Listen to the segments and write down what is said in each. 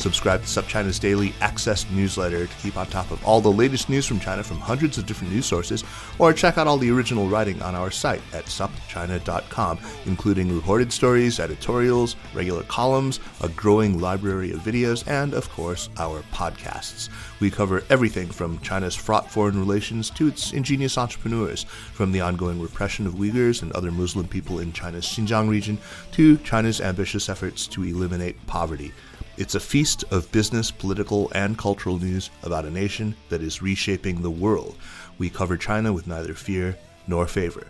Subscribe to SupChina's daily access newsletter to keep on top of all the latest news from China from hundreds of different news sources, or check out all the original writing on our site at supchina.com, including reported stories, editorials, regular columns, a growing library of videos, and, of course, our podcasts. We cover everything from China's fraught foreign relations to its ingenious entrepreneurs, from the ongoing repression of Uyghurs and other Muslim people in China's Xinjiang region to China's ambitious efforts to eliminate poverty. It's a feast of business, political, and cultural news about a nation that is reshaping the world. We cover China with neither fear nor favor.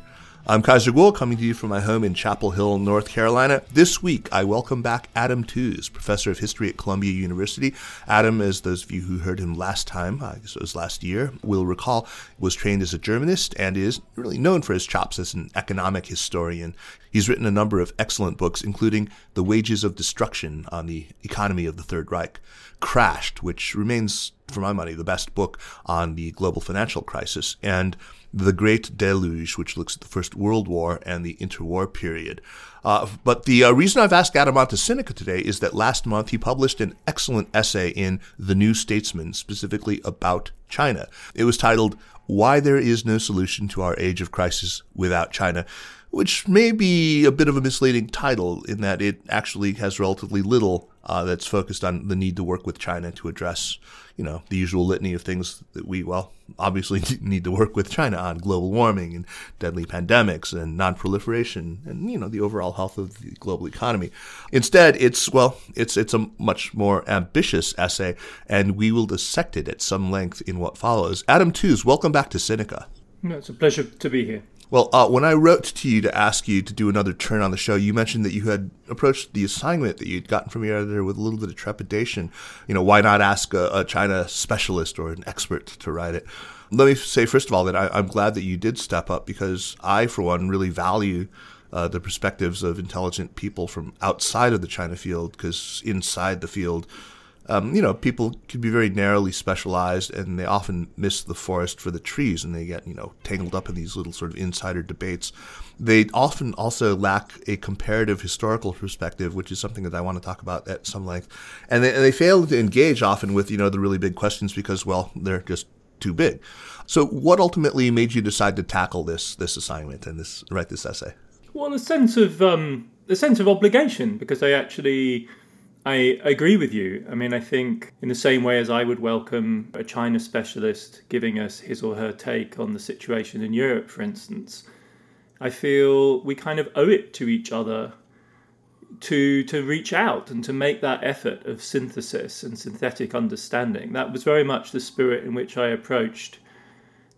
I'm Kaiser Kuo, coming to you from my home in Chapel Hill, North Carolina. This week, I welcome back Adam Tooze, professor of history at Columbia University. Adam, as those of you who heard him last time, I guess it was last year, will recall, was trained as a Germanist and is really known for his chops as an economic historian. He's written a number of excellent books, including The Wages of Destruction on the Economy of the Third Reich, Crashed, which remains, for my money, the best book on the global financial crisis, and The Great Deluge, which looks at the First World War and the interwar period. Uh, but the uh, reason I've asked Adam onto Sinica today is that last month he published an excellent essay in The New Statesman, specifically about China. It was titled Why There Is No Solution to Our Age of Crisis Without China which may be a bit of a misleading title in that it actually has relatively little uh, that's focused on the need to work with China to address, you know, the usual litany of things that we, well, obviously need to work with China on global warming and deadly pandemics and non-proliferation and, you know, the overall health of the global economy. Instead, it's, well, it's, it's a much more ambitious essay and we will dissect it at some length in what follows. Adam Tooze, welcome back to Sinica. it's a pleasure to be here. Well, uh, when I wrote to you to ask you to do another turn on the show, you mentioned that you had approached the assignment that you'd gotten from your editor with a little bit of trepidation. You know, why not ask a, a China specialist or an expert to write it? Let me say, first of all, that I, am glad that you did step up because I, for one, really value uh, the perspectives of intelligent people from outside of the China field because inside the field, um, you know, people can be very narrowly specialized and they often miss the forest for the trees and they get, you know, tangled up in these little sort of insider debates. They often also lack a comparative historical perspective, which is something that I want to talk about at some length. And they, and they fail to engage often with, you know, the really big questions because, well, they're just too big. So what ultimately made you decide to tackle this, this assignment and this, write this essay? Well, a sense of, um, a sense of obligation because I actually, I agree with you. I mean, I think in the same way as I would welcome a China specialist giving us his or her take on the situation in Europe, for instance, I feel we kind of owe it to each other to to reach out and to make that effort of synthesis and synthetic understanding. That was very much the spirit in which I approached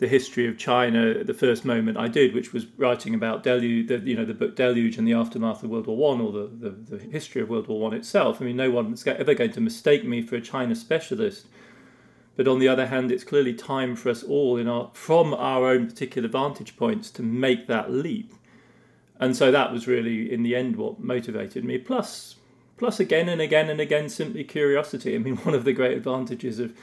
the history of China the first moment I did, which was writing about Deluge, the, you know, the book Deluge and the aftermath of World War One, or the, the, the, history of World War One itself. I mean, no one's ever going to mistake me for a China specialist. But on the other hand, it's clearly time for us all, in our, from our own particular vantage points, to make that leap. And so that was really, in the end, what motivated me. Plus, plus again and again and again, simply curiosity. I mean, one of the great advantages of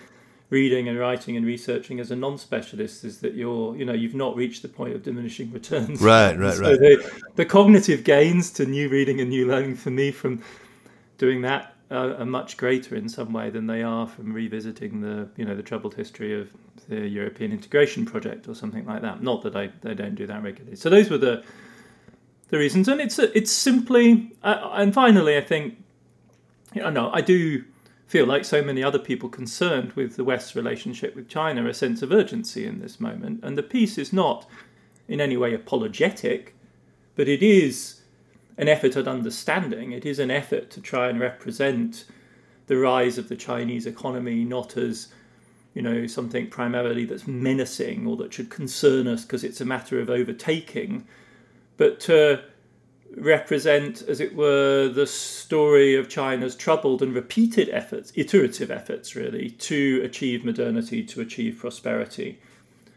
reading and writing and researching as a non-specialist is that you're you know you've not reached the point of diminishing returns. Right right so right. the, the, cognitive gains to new reading and new learning for me from doing that are, are, much greater in some way than they are from revisiting the you know the troubled history of the European integration project or something like that. Not that I, I don't do that regularly. So those were the the reasons. And it's it's simply uh, and finally I think you know I do feel like so many other people concerned with the West's relationship with China a sense of urgency in this moment. And the piece is not in any way apologetic but it is an effort at understanding. It is an effort to try and represent the rise of the Chinese economy not as you know something primarily that's menacing or that should concern us because it's a matter of overtaking, but to represent, as it were, the story of China's troubled and repeated efforts, iterative efforts, really, to achieve modernity, to achieve prosperity,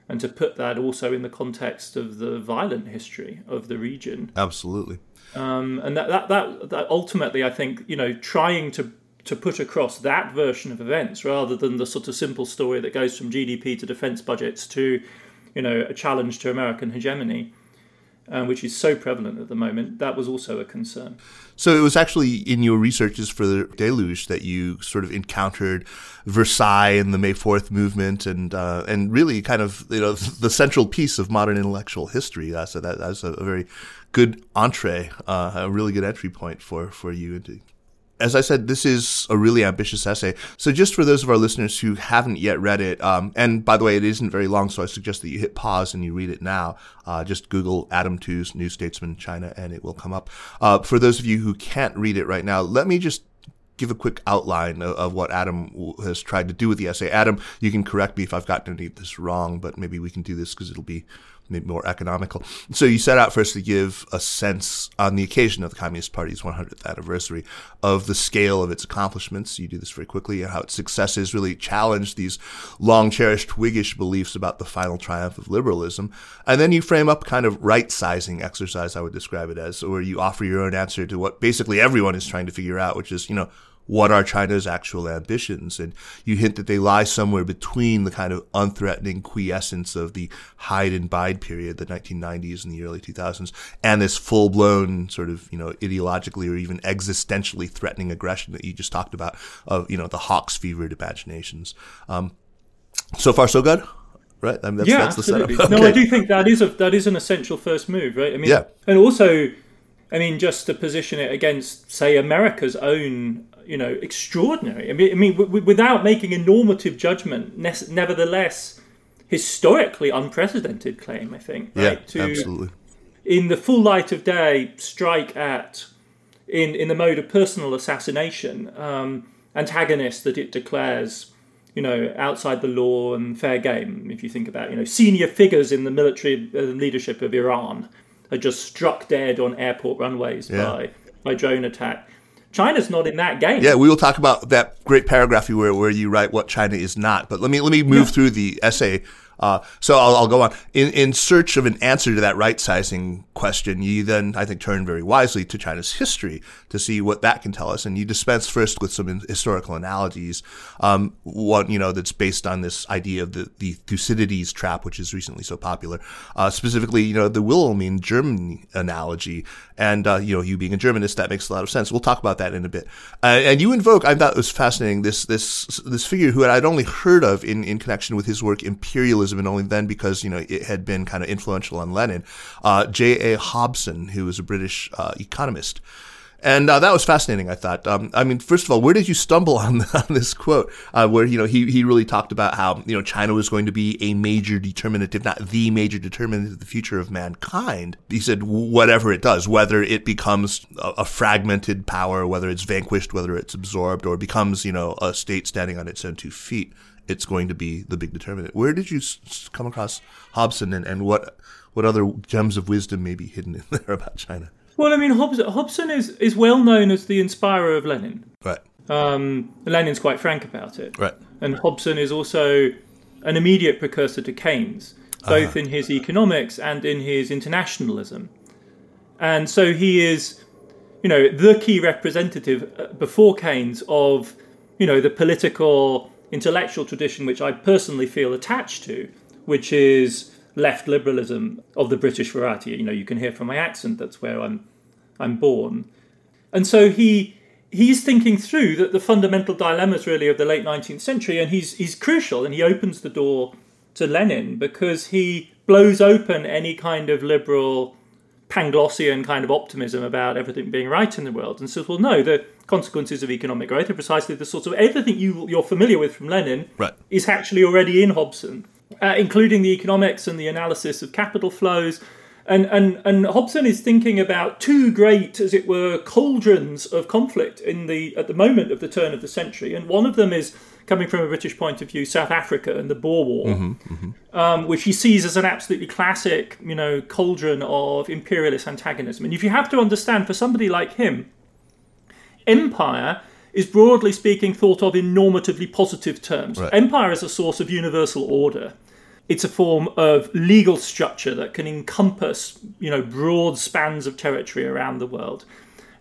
and to put that also in the context of the violent history of the region. Absolutely. Um, and that, that, that, that ultimately, I think, you know, trying to to put across that version of events rather than the sort of simple story that goes from GDP to defense budgets to, you know, a challenge to American hegemony um, which is so prevalent at the moment, that was also a concern. So it was actually in your researches for the deluge that you sort of encountered Versailles and the May Fourth movement, and uh, and really kind of you know the central piece of modern intellectual history. So that that's a, very good entree, uh, a really good entry point for for you into as I said, this is a really ambitious essay. So just for those of our listeners who haven't yet read it, um, and by the way, it isn't very long, so I suggest that you hit pause and you read it now. Uh, just Google Adam Tooze New Statesman China and it will come up. Uh, for those of you who can't read it right now, let me just give a quick outline of, of, what Adam has tried to do with the essay. Adam, you can correct me if I've gotten any of this wrong, but maybe we can do this because it'll be maybe more economical. So you set out first to give a sense on the occasion of the Communist Party's 100th anniversary of the scale of its accomplishments. You do this very quickly and how its successes really challenged these long cherished Whiggish beliefs about the final triumph of liberalism. And then you frame up kind of right sizing exercise, I would describe it as, where you offer your own answer to what basically everyone is trying to figure out, which is, you know, what are China's actual ambitions? And you hint that they lie somewhere between the kind of unthreatening quiescence of the hide and bide period, the 1990s and the early 2000s, and this full blown sort of, you know, ideologically or even existentially threatening aggression that you just talked about of, you know, the hawk's fevered imaginations. Um, so far, so good? Right, I mean, that's, yeah, that's absolutely. Okay. No, I do think that is a that is an essential first move, right? I mean, yeah. and also, I mean, just to position it against, say, America's own you know, extraordinary. I mean, I mean, w- without making a normative judgment, ne- nevertheless, historically unprecedented claim. I think. Right? Yeah, to, absolutely. In the full light of day, strike at in in the mode of personal assassination um, antagonists that it declares. You know, outside the law and fair game. If you think about, you know, senior figures in the military uh, leadership of Iran are just struck dead on airport runways yeah. by by drone attack. China's not in that game. Yeah, we will talk about that great paragraph you where where you write what China is not. But let me let me move yeah. through the essay uh, so I'll, I'll, go on. In, in search of an answer to that right sizing question, you then, I think, turn very wisely to China's history to see what that can tell us. And you dispense first with some historical analogies. Um, one, you know, that's based on this idea of the, the Thucydides trap, which is recently so popular. Uh, specifically, you know, the Wilhelmine German analogy. And, uh, you know, you being a Germanist, that makes a lot of sense. We'll talk about that in a bit. Uh, and you invoke, I thought it was fascinating, this, this, this figure who I'd only heard of in, in connection with his work, Imperialism and only then because you know it had been kind of influential on Lenin. Uh, J. A. Hobson, who was a British uh, economist. And uh, that was fascinating. I thought. Um, I mean, first of all, where did you stumble on, on this quote? Uh, where you know he he really talked about how you know China was going to be a major determinant, not the major determinant of the future of mankind. He said whatever it does, whether it becomes a, a fragmented power, whether it's vanquished, whether it's absorbed, or becomes you know a state standing on its own two feet it's going to be the big determinant. Where did you come across Hobson, and, and what what other gems of wisdom may be hidden in there about China? Well, I mean, Hobson, Hobson is is well known as the inspirer of Lenin. Right. Um, Lenin's quite frank about it. Right. And Hobson is also an immediate precursor to Keynes, both uh-huh. in his economics and in his internationalism. And so he is, you know, the key representative uh, before Keynes of, you know, the political intellectual tradition which I personally feel attached to, which is left liberalism of the British variety. You know, you can hear from my accent that's where I'm I'm born. And so he he's thinking through that the fundamental dilemmas really of the late 19th century and he's he's crucial and he opens the door to Lenin because he blows open any kind of liberal Panglossian kind of optimism about everything being right in the world and says, well, no, the consequences of economic growth are precisely the sort of everything you, you're familiar with from Lenin right. is actually already in Hobson, uh, including the economics and the analysis of capital flows And, and, and Hobson is thinking about two great, as it were, cauldrons of conflict in the at the moment of the turn of the century, and one of them is coming from a British point of view, South Africa and the Boer War, mm-hmm, mm-hmm. Um, which he sees as an absolutely classic, you know, cauldron of imperialist antagonism. And if you have to understand, for somebody like him, empire is broadly speaking thought of in normatively positive terms. Right. Empire is a source of universal order it's a form of legal structure that can encompass, you know, broad spans of territory around the world.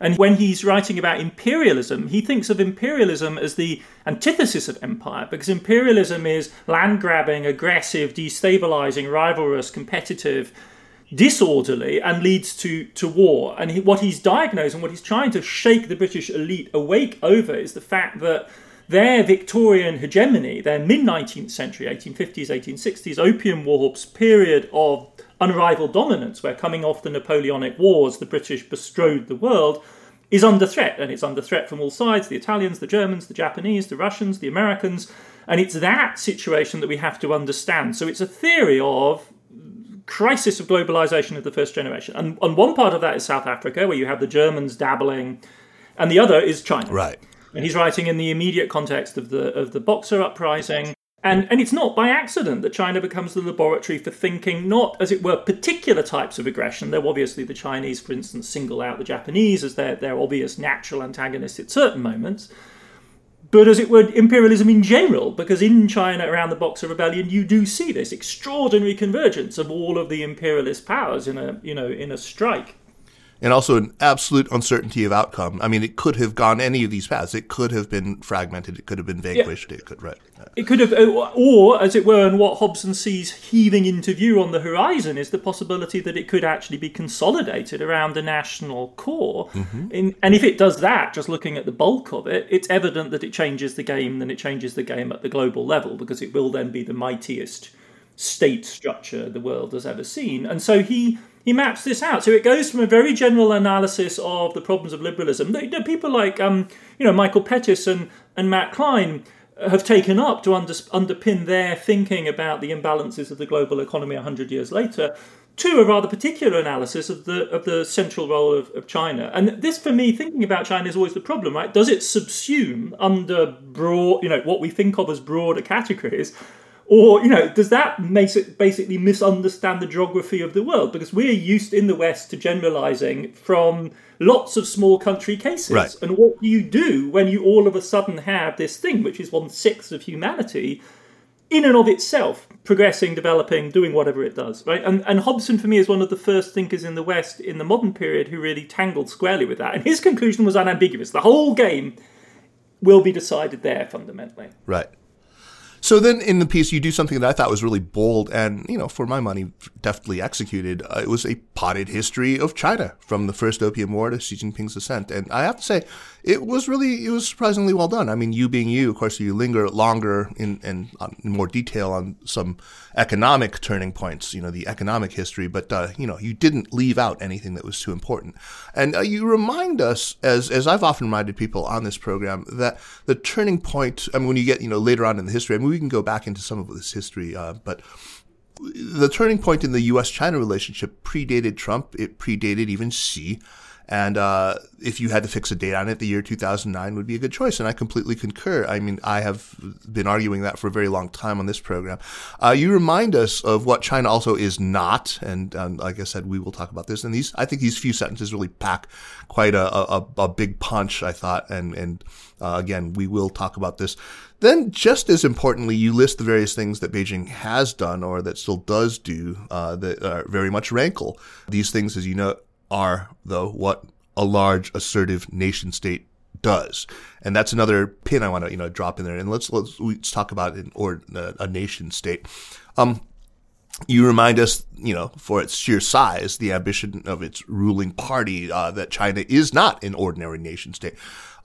And when he's writing about imperialism, he thinks of imperialism as the antithesis of empire, because imperialism is land grabbing, aggressive, destabilizing, rivalrous, competitive, disorderly, and leads to, to war. And he, what he's diagnosed and what he's trying to shake the British elite awake over is the fact that their Victorian hegemony, their mid 19th century, 1850s, 1860s, Opium War's period of unrivaled dominance, where coming off the Napoleonic Wars, the British bestrode the world, is under threat. And it's under threat from all sides the Italians, the Germans, the Japanese, the Russians, the Americans. And it's that situation that we have to understand. So it's a theory of crisis of globalization of the first generation. And, and one part of that is South Africa, where you have the Germans dabbling, and the other is China. Right. And he's writing in the immediate context of the of the Boxer uprising. And, and it's not by accident that China becomes the laboratory for thinking not, as it were, particular types of aggression. Though obviously the Chinese, for instance, single out the Japanese as their, their obvious natural antagonists at certain moments, but as it were, imperialism in general, because in China around the Boxer Rebellion, you do see this extraordinary convergence of all of the imperialist powers in a you know in a strike and also an absolute uncertainty of outcome. I mean, it could have gone any of these paths. It could have been fragmented. It could have been vanquished. Yeah. It could, right? It could have, uh, or as it were, and what Hobson sees heaving into view on the horizon is the possibility that it could actually be consolidated around a national core. Mm-hmm. In, and if it does that, just looking at the bulk of it, it's evident that it changes the game. Then it changes the game at the global level because it will then be the mightiest state structure the world has ever seen. And so he he maps this out. So it goes from a very general analysis of the problems of liberalism that people like um, you know Michael Pettis and, and Matt Klein have taken up to under, underpin their thinking about the imbalances of the global economy 100 years later to a rather particular analysis of the of the central role of, of China. And this, for me, thinking about China is always the problem, right? Does it subsume under broad, you know, what we think of as broader categories or, you know, does that make it basically misunderstand the geography of the world? Because we're used in the West to generalizing from lots of small country cases. Right. And what do you do when you all of a sudden have this thing, which is one sixth of humanity, in and of itself, progressing, developing, doing whatever it does, right? And, and Hobson, for me, is one of the first thinkers in the West in the modern period who really tangled squarely with that. And his conclusion was unambiguous. The whole game will be decided there fundamentally. Right. So then in the piece, you do something that I thought was really bold and, you know, for my money, deftly executed. Uh, it was a potted history of China from the first Opium War to Xi Jinping's ascent. And I have to say, it was really, it was surprisingly well done. I mean, you being you, of course, you linger longer in, in more detail on some economic turning points, you know, the economic history, but, uh, you know, you didn't leave out anything that was too important. And uh, you remind us, as, as I've often reminded people on this program, that the turning point, I mean, when you get, you know, later on in the history, I mean, we can go back into some of this history, uh, but the turning point in the U.S. China relationship predated Trump. It predated even Xi. And uh, if you had to fix a date on it, the year 2009 would be a good choice. And I completely concur. I mean, I have been arguing that for a very long time on this program. Uh, you remind us of what China also is not. And um, like I said, we will talk about this. And these, I think these few sentences really pack quite a, a, a big punch, I thought. And, and uh, again, we will talk about this. Then, just as importantly, you list the various things that Beijing has done or that still does do uh, that are very much rankle. These things, as you know, are, though, what a large assertive nation state does. And that's another pin I want to, you know, drop in there. And let's, let's, let's talk about an or a, nation state. Um, you remind us, you know, for its sheer size, the ambition of its ruling party, uh, that China is not an ordinary nation state.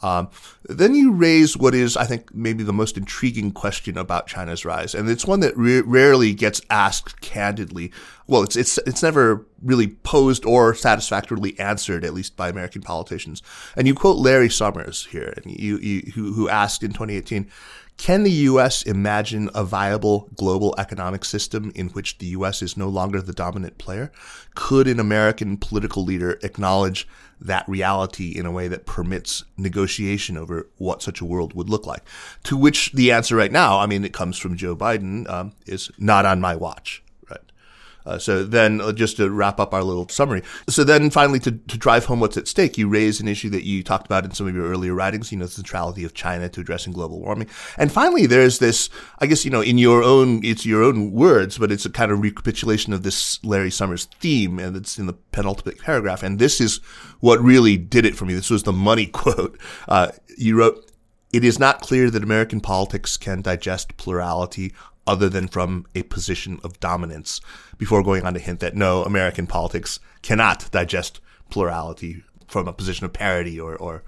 Um, then you raise what is, I think, maybe the most intriguing question about China's rise, and it's one that re- rarely gets asked candidly. Well, it's it's it's never really posed or satisfactorily answered, at least by American politicians. And you quote Larry Summers here, and you, you who, who asked in 2018. Can the U.S. imagine a viable global economic system in which the U.S. is no longer the dominant player? Could an American political leader acknowledge that reality in a way that permits negotiation over what such a world would look like? To which the answer right now, I mean, it comes from Joe Biden, um, is not on my watch. Uh, so then, uh, just to wrap up our little summary. So then, finally, to, to drive home what's at stake, you raise an issue that you talked about in some of your earlier writings. You know, the centrality of China to addressing global warming. And finally, there's this. I guess you know, in your own, it's your own words, but it's a kind of recapitulation of this Larry Summers theme, and it's in the penultimate paragraph. And this is what really did it for me. This was the money quote. Uh, you wrote. It is not clear that American politics can digest plurality other than from a position of dominance, before going on to hint that no, American politics cannot digest plurality from a position of parity or, or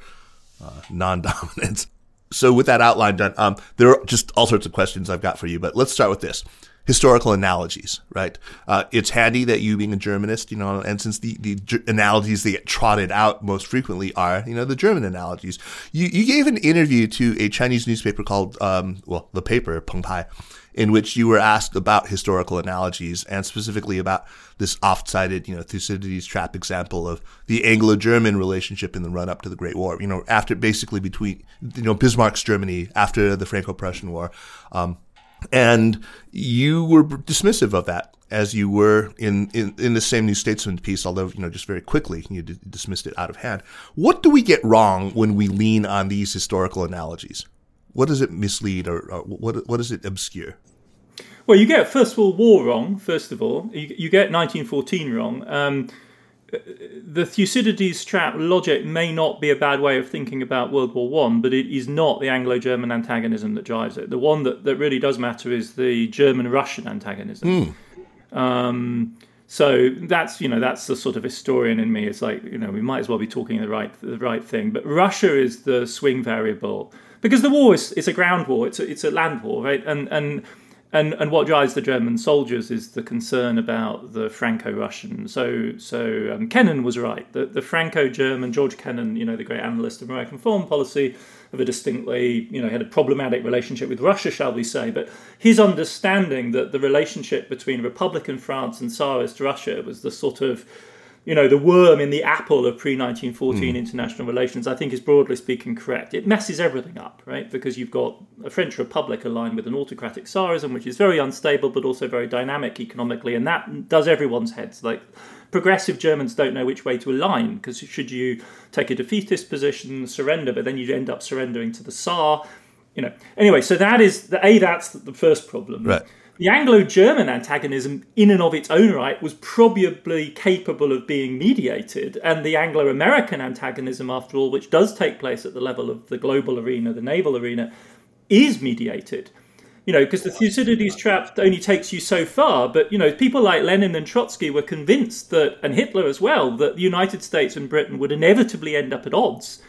uh, non dominance. So, with that outline done, um, there are just all sorts of questions I've got for you, but let's start with this historical analogies, right? Uh, it's handy that you being a Germanist, you know, and since the, the analogies that get trotted out most frequently are, you know, the German analogies. You, you gave an interview to a Chinese newspaper called, um, well, the paper, Peng Pai, in which you were asked about historical analogies and specifically about this oft-cited, you know, Thucydides trap example of the Anglo-German relationship in the run-up to the Great War. You know, after basically between, you know, Bismarck's Germany after the Franco-Prussian War, um, and you were dismissive of that as you were in, in, in the same New Statesman piece, although, you know, just very quickly you d- dismissed it out of hand. What do we get wrong when we lean on these historical analogies? What does it mislead or, or what, what does it obscure? Well, you get First World War wrong, first of all. You, you get 1914 wrong. Um, the Thucydides trap logic may not be a bad way of thinking about World War One, but it is not the Anglo-German antagonism that drives it. The one that, that really does matter is the German-Russian antagonism. Mm. Um, so that's you know that's the sort of historian in me. It's like you know we might as well be talking the right the right thing. But Russia is the swing variable because the war is it's a ground war. It's a, it's a land war, right? And and and and what drives the German soldiers is the concern about the Franco-Russian. So so um, Kennan was right. The the Franco-German George Kennan, you know, the great analyst of American foreign policy, of a distinctly you know had a problematic relationship with Russia, shall we say? But his understanding that the relationship between Republican France and Tsarist Russia was the sort of you know, the worm in the apple of pre 1914 mm. international relations, I think is broadly speaking correct. It messes everything up, right? Because you've got a French Republic aligned with an autocratic Tsarism, which is very unstable but also very dynamic economically, and that does everyone's heads. Like, progressive Germans don't know which way to align because should you take a defeatist position, surrender, but then you end up surrendering to the Tsar, you know. Anyway, so that is the a that's the first problem. Right the Anglo German antagonism, in and of its own right, was probably capable of being mediated. And the Anglo American antagonism, after all, which does take place at the level of the global arena, the naval arena, is mediated. You know, because the Thucydides trap only takes you so far. But, you know, people like Lenin and Trotsky were convinced that, and Hitler as well, that the United States and Britain would inevitably end up at odds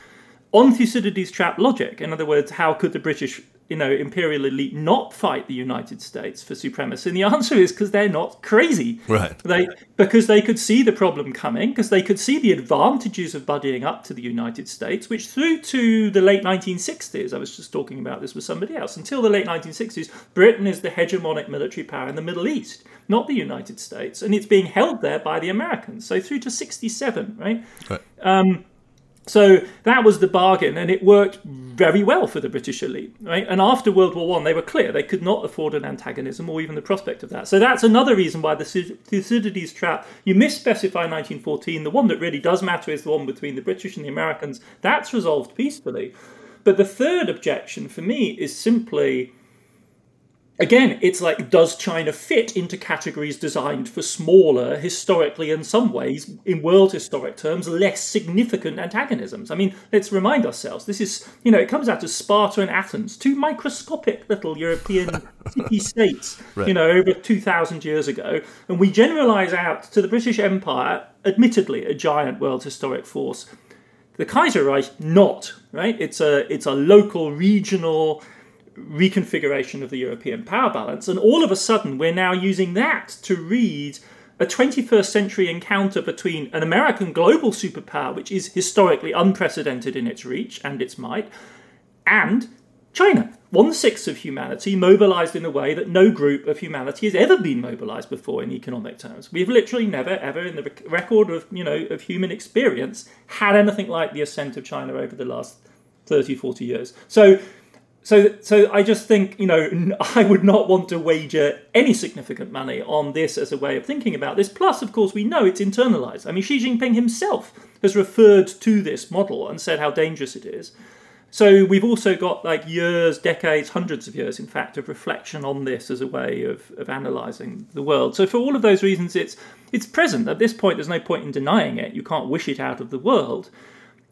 on Thucydides trap logic. In other words, how could the British you know, imperial elite not fight the United States for supremacy? And the answer is because they're not crazy. Right. They because they could see the problem coming, because they could see the advantages of buddying up to the United States, which through to the late 1960s, I was just talking about this with somebody else, until the late 1960s, Britain is the hegemonic military power in the Middle East, not the United States, and it's being held there by the Americans. So through to 67, right? Right. Um, so that was the bargain, and it worked very well for the British elite. Right? And after World War One, they were clear they could not afford an antagonism or even the prospect of that. So that's another reason why the Thucydides trap. You misspecify 1914. The one that really does matter is the one between the British and the Americans. That's resolved peacefully. But the third objection for me is simply again, it's like, does China fit into categories designed for smaller, historically, in some ways, in world historic terms, less significant antagonisms? I mean, let's remind ourselves this is, you know, it comes out of Sparta and Athens, two microscopic little European city states, right. you know, over 2,000 years ago. And we generalize out to the British Empire, admittedly, a giant world historic force. The Kaiserreich, not, right? It's a, it's a local, regional, reconfiguration of the European power balance. And all of a sudden, we're now using that to read a 21st century encounter between an American global superpower, which is historically unprecedented in its reach and its might, and China. One sixth of humanity mobilized in a way that no group of humanity has ever been mobilized before in economic terms. We've literally never, ever in the record of you know of human experience had anything like the ascent of China over the last 30, 40 years. So so, so I just think you know I would not want to wager any significant money on this as a way of thinking about this. Plus, of course, we know it's internalized. I mean, Xi Jinping himself has referred to this model and said how dangerous it is. So we've also got like years, decades, hundreds of years, in fact, of reflection on this as a way of, of analysing the world. So for all of those reasons, it's it's present. At this point, there's no point in denying it. You can't wish it out of the world.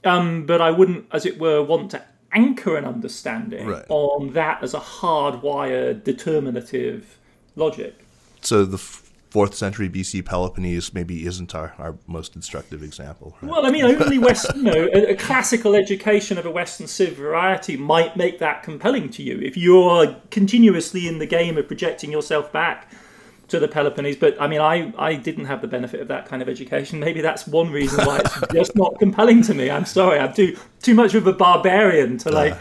Um, but I wouldn't, as it were, want to anchor an understanding right. on that as a hardwired determinative logic. So the fourth century BC Peloponnese maybe isn't our, our most instructive example. Right? Well, I mean, only West, you know, a, a, classical education of a Western civ variety might make that compelling to you if you're continuously in the game of projecting yourself back to the Peloponnese. But I mean, I, I didn't have the benefit of that kind of education. Maybe that's one reason why it's just not compelling to me. I'm sorry, I'm too too much of a barbarian to like.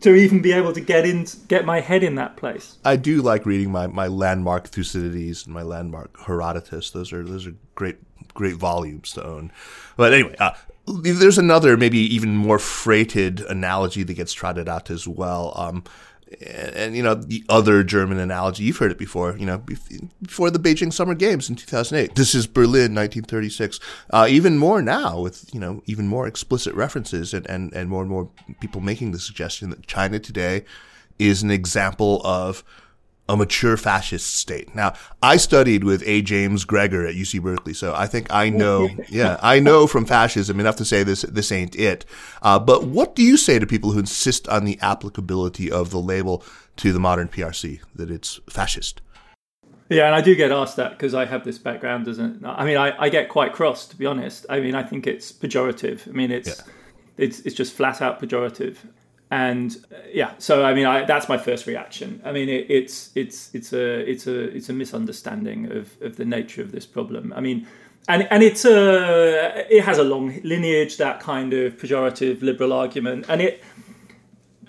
To even be able to get in, get my head in that place. I do like reading my, my landmark Thucydides and my landmark Herodotus. Those are those are great great volumes to own. But anyway, uh, there's another maybe even more freighted analogy that gets trotted out as well. Um, and, and, you know the other German analogy you've heard it before. You know before the Beijing Summer Games in 2008. This is Berlin 1936. Uh, even more now with you know even more explicit references and, and and more and more people making the suggestion that China today is an example of a mature fascist state. Now, I studied with A. James Gregor at UC Berkeley, so I think I know, yeah, I know from fascism enough to say this this ain't it. Uh, but what do you say to people who insist on the applicability of the label to the modern PRC that it's fascist? Yeah, and I do get asked that because I have this background, doesn't I mean, I, I get quite cross to be honest. I mean, I think it's pejorative. I mean, it's yeah. it's it's just flat out pejorative and uh, yeah so i mean I, that's my first reaction. I mean it, it's it's it's a it's a it's a misunderstanding of of the nature of this problem. I mean and and it's a it has a long lineage that kind of pejorative liberal argument. And it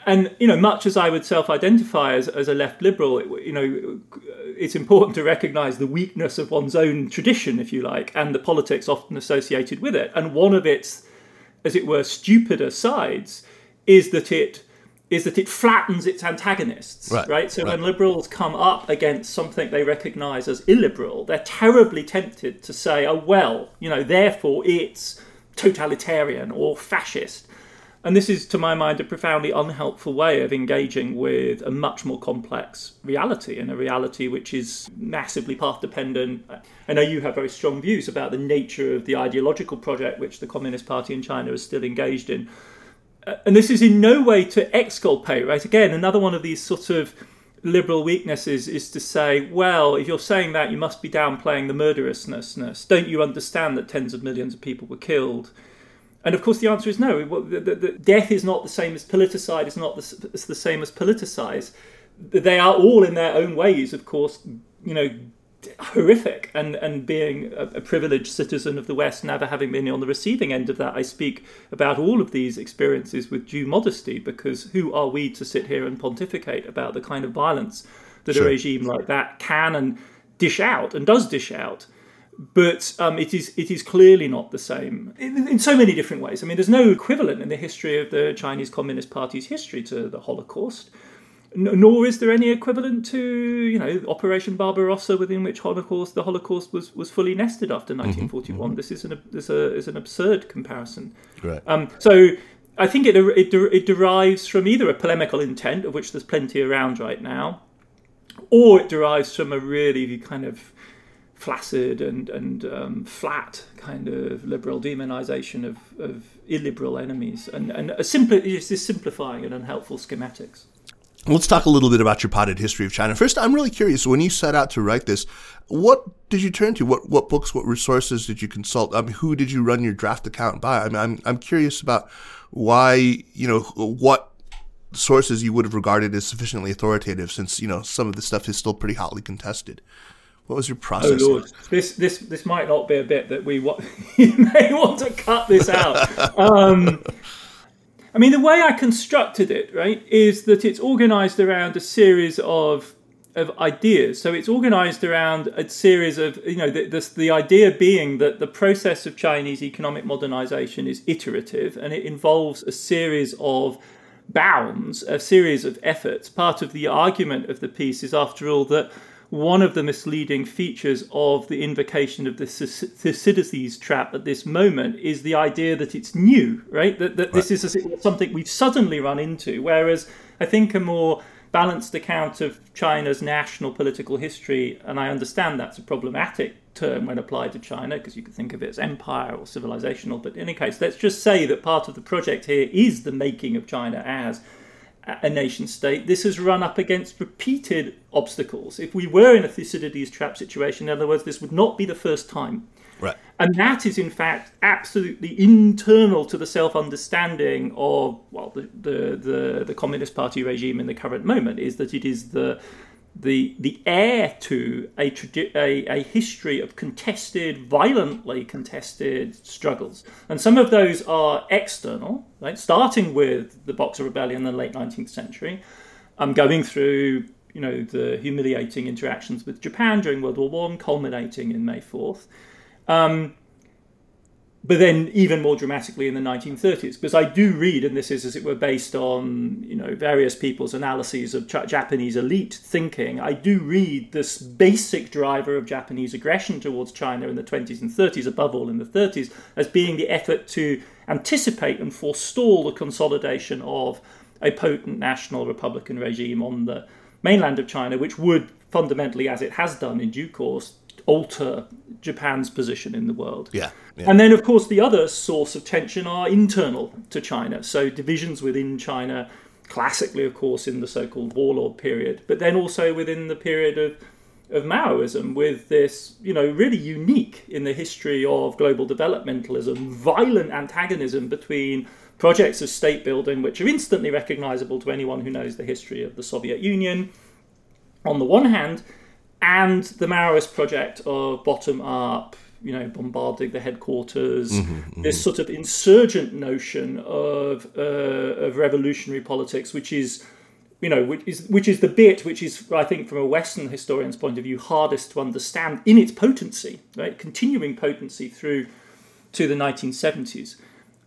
and you know much as i would self-identify as, as a left liberal you know it's important to recognize the weakness of one's own tradition if you like and the politics often associated with it. And one of its as it were stupider sides is that it is that it flattens its antagonists, right? right? So right. when liberals come up against something they recognise as illiberal, they're terribly tempted to say, "Oh well, you know, therefore it's totalitarian or fascist." And this is, to my mind, a profoundly unhelpful way of engaging with a much more complex reality, and a reality which is massively path dependent. I know you have very strong views about the nature of the ideological project which the Communist Party in China is still engaged in and this is in no way to exculpate, right? Again, another one of these sort of liberal weaknesses is to say, well, if you're saying that, you must be downplaying the murderousness. Don't you understand that tens of millions of people were killed? And of course, the answer is no. Death is not the same as politicide. It's not the, the same as politicize. They are all, in their own ways, of course, you know, horrific and and being a, a, privileged citizen of the west never having been on the receiving end of that i speak about all of these experiences with due modesty because who are we to sit here and pontificate about the kind of violence that sure. a regime like that can and dish out and does dish out but um, it is it is clearly not the same in, in, so many different ways. I mean, there's no equivalent in the history of the Chinese Communist Party's history to the Holocaust nor is there any equivalent to you know Operation Barbarossa, within which Holocaust the Holocaust was, was fully nested after 1941. Mm-hmm, mm-hmm. This is an this a, is an absurd comparison. Right. Um, so I think it, it it derives from either a polemical intent, of which there's plenty around right now, or it derives from a really kind of flaccid and and um, flat kind of liberal demonization of, of illiberal enemies and and a simple it's this simplifying and unhelpful schematics. Let's talk a little bit about your potted history of China. First, I'm really curious. When you set out to write this, what did you turn to? What what books, what resources did you consult? I mean, who did you run your draft account by? I mean, I'm I'm curious about why you know what sources you would have regarded as sufficiently authoritative, since you know some of the stuff is still pretty hotly contested. What was your process? Oh Lord, this this this might not be a bit that we want. you may want to cut this out. Um, I mean, the way I constructed it, right, is that it's organized around a series of of ideas. So it's organized around a series of, you know, the, the, the, idea being that the process of Chinese economic modernization is iterative and it involves a series of bounds, a series of efforts. Part of the argument of the piece is, after all, that one of the misleading features of the invocation of the Thucydides trap at this moment is the idea that it's new, right? That, that right. this is a, something we've suddenly run into, whereas I think a more balanced account of China's national political history, and I understand that's a problematic term when applied to China because you could think of it as empire or civilizational. But in any case, let's just say that part of the project here is the making of China as a nation state. This has run up against repeated obstacles. If we were in a Thucydides trap situation, in other words, this would not be the first time. Right. And that is, in fact, absolutely internal to the self understanding of, well, the, the, the, the Communist Party regime in the current moment, is that it is the the the heir to a, a, a history of contested, violently contested struggles, and some of those are external, right? Starting with the Boxer Rebellion in the late 19th century, um, going through you know the humiliating interactions with Japan during World War One, culminating in May 4th. Um, but then even more dramatically in the 1930s because i do read and this is as it were based on you know various people's analyses of japanese elite thinking i do read this basic driver of japanese aggression towards china in the 20s and 30s above all in the 30s as being the effort to anticipate and forestall the consolidation of a potent national republican regime on the mainland of china which would fundamentally as it has done in due course alter Japan's position in the world. Yeah, yeah. And then, of course, the other source of tension are internal to China. So divisions within China, classically, of course, in the so-called warlord period, but then also within the period of of Maoism, with this, you know, really unique in the history of global developmentalism, violent antagonism between projects of state building, which are instantly recognizable to anyone who knows the history of the Soviet Union, on the one hand, and the Maoist project of bottom up, you know, bombarding the headquarters, mm-hmm, mm-hmm. this sort of insurgent notion of uh, of revolutionary politics, which is, you know, which is which is the bit which is, I think, from a Western historian's point of view, hardest to understand in its potency, right, continuing potency through to the 1970s.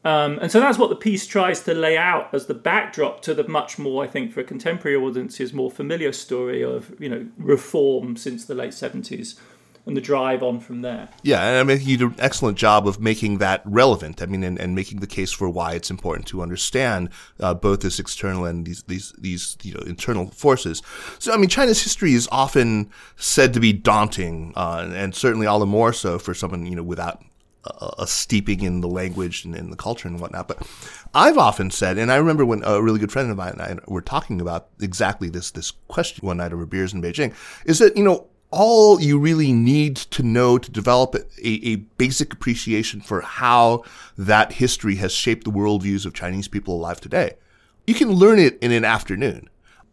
Um, and so that's what the piece tries to lay out as the backdrop to the much more, I think, for a contemporary audiences, more familiar story of you know reform since the late seventies and the drive on from there. Yeah, and I mean you did an excellent job of making that relevant. I mean, and, and making the case for why it's important to understand uh, both this external and these these these you know internal forces. So I mean, China's history is often said to be daunting, uh, and certainly all the more so for someone you know without a, a steeping in the language and in the culture and whatnot. But I've often said, and I remember when a really good friend of mine and I were talking about exactly this this question one night over beers in Beijing, is that you know all you really need to know to develop a, a, basic appreciation for how that history has shaped the worldviews of Chinese people alive today. You can learn it in an afternoon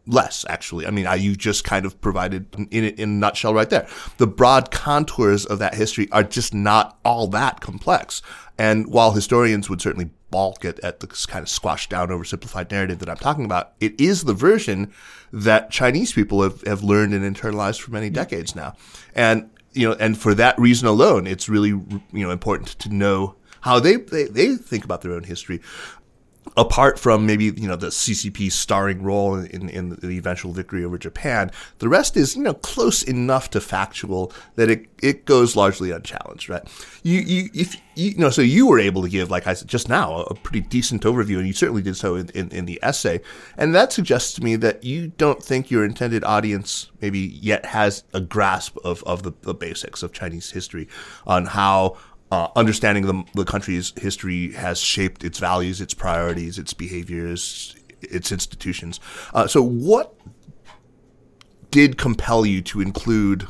less actually. I mean, I, you just kind of provided in, in a nutshell right there. The broad contours of that history are just not all that complex. And while historians would certainly balk at, at this kind of squashed down, oversimplified narrative that I'm talking about, it is the version that Chinese people have, have learned and internalized for many decades now. And, you know, and for that reason alone, it's really, you know, important to know how they, they, they think about their own history apart from maybe you know the CCP's starring role in, in the eventual victory over Japan, the rest is you know close enough to factual that it, it goes largely unchallenged, right? You you if you, you know so you were able to give like I said just now a pretty decent overview, and you certainly did so in, in, in the essay, and that suggests to me that you don't think your intended audience maybe yet has a grasp of of the, the basics of Chinese history on how uh, understanding the, the country's history has shaped its values, its priorities, its behaviors, its institutions. Uh, so, what did compel you to include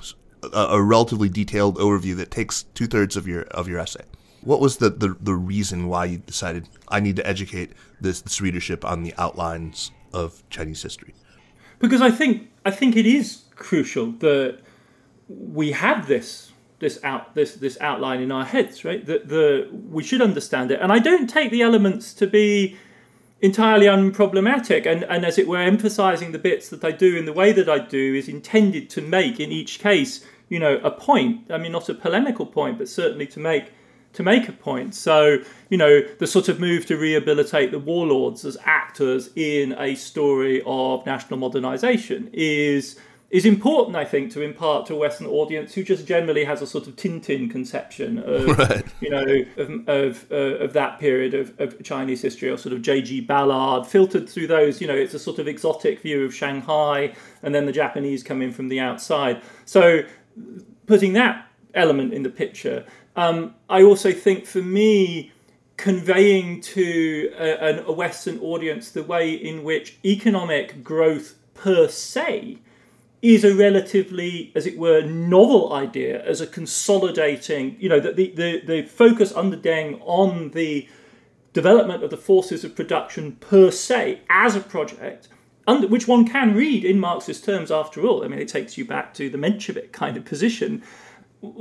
a, a relatively detailed overview that takes two thirds of your of your essay? What was the, the, the reason why you decided I need to educate this, this readership on the outlines of Chinese history? Because I think I think it is crucial that we have this this out this this outline in our heads, right? That the we should understand it, and I don't take the elements to be entirely unproblematic. And, and as it were emphasizing the bits that I do in the way that I do is intended to make in each case you know a point. I mean not a polemical point but certainly to make to make a point. So you know the sort of move to rehabilitate the warlords as actors in a story of national modernization is is important, I think, to impart to a Western audience who just generally has a sort of Tintin conception of, right. you know, of of, uh, of that period of, of, Chinese history, or sort of J.G. Ballard, filtered through those. You know, it's a sort of exotic view of Shanghai, and then the Japanese come in from the outside. So, putting that element in the picture, um, I also think for me conveying to a, a Western audience the way in which economic growth per se is a relatively, as it were, novel idea as a consolidating, you know, the, the, the focus under Deng on the development of the forces of production per se as a project, under, which one can read in Marxist terms after all. I mean, it takes you back to the Menshevik kind of position,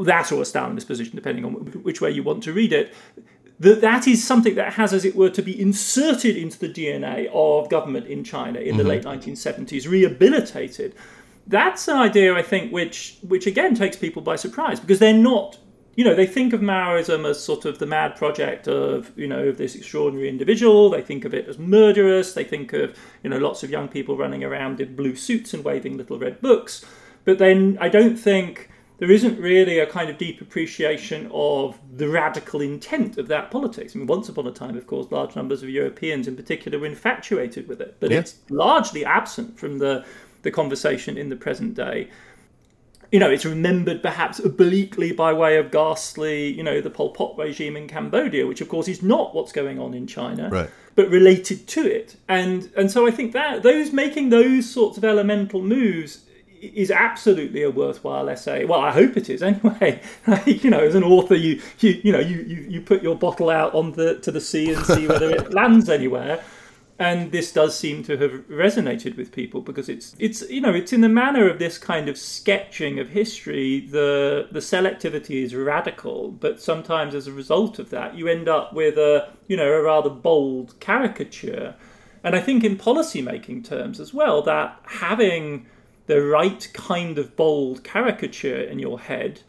that or a Stalinist position, depending on which way you want to read it. That that is something that has, as it were, to be inserted into the DNA of government in China in mm-hmm. the late 1970s, rehabilitated that's an idea I think which which again takes people by surprise because they're not you know they think of Maoism as sort of the mad project of you know of this extraordinary individual they think of it as murderous they think of you know lots of young people running around in blue suits and waving little red books but then I don't think there isn't really a kind of deep appreciation of the radical intent of that politics. I mean, once upon a time, of course, large numbers of Europeans in particular were infatuated with it, but yeah. it's largely absent from the the conversation in the present day. You know, it's remembered perhaps obliquely by way of ghastly, you know, the Pol Pot regime in Cambodia, which of course is not what's going on in China, right. but related to it. And and so I think that those making those sorts of elemental moves is absolutely a worthwhile essay. Well, I hope it is anyway. you know, as an author, you you you know you, you, you put your bottle out on the to the sea and see whether it lands anywhere and this does seem to have resonated with people because it's it's you know it's in the manner of this kind of sketching of history the the selectivity is radical but sometimes as a result of that you end up with a you know a rather bold caricature. And i think in policy making terms as well that having the right kind of bold caricature in your head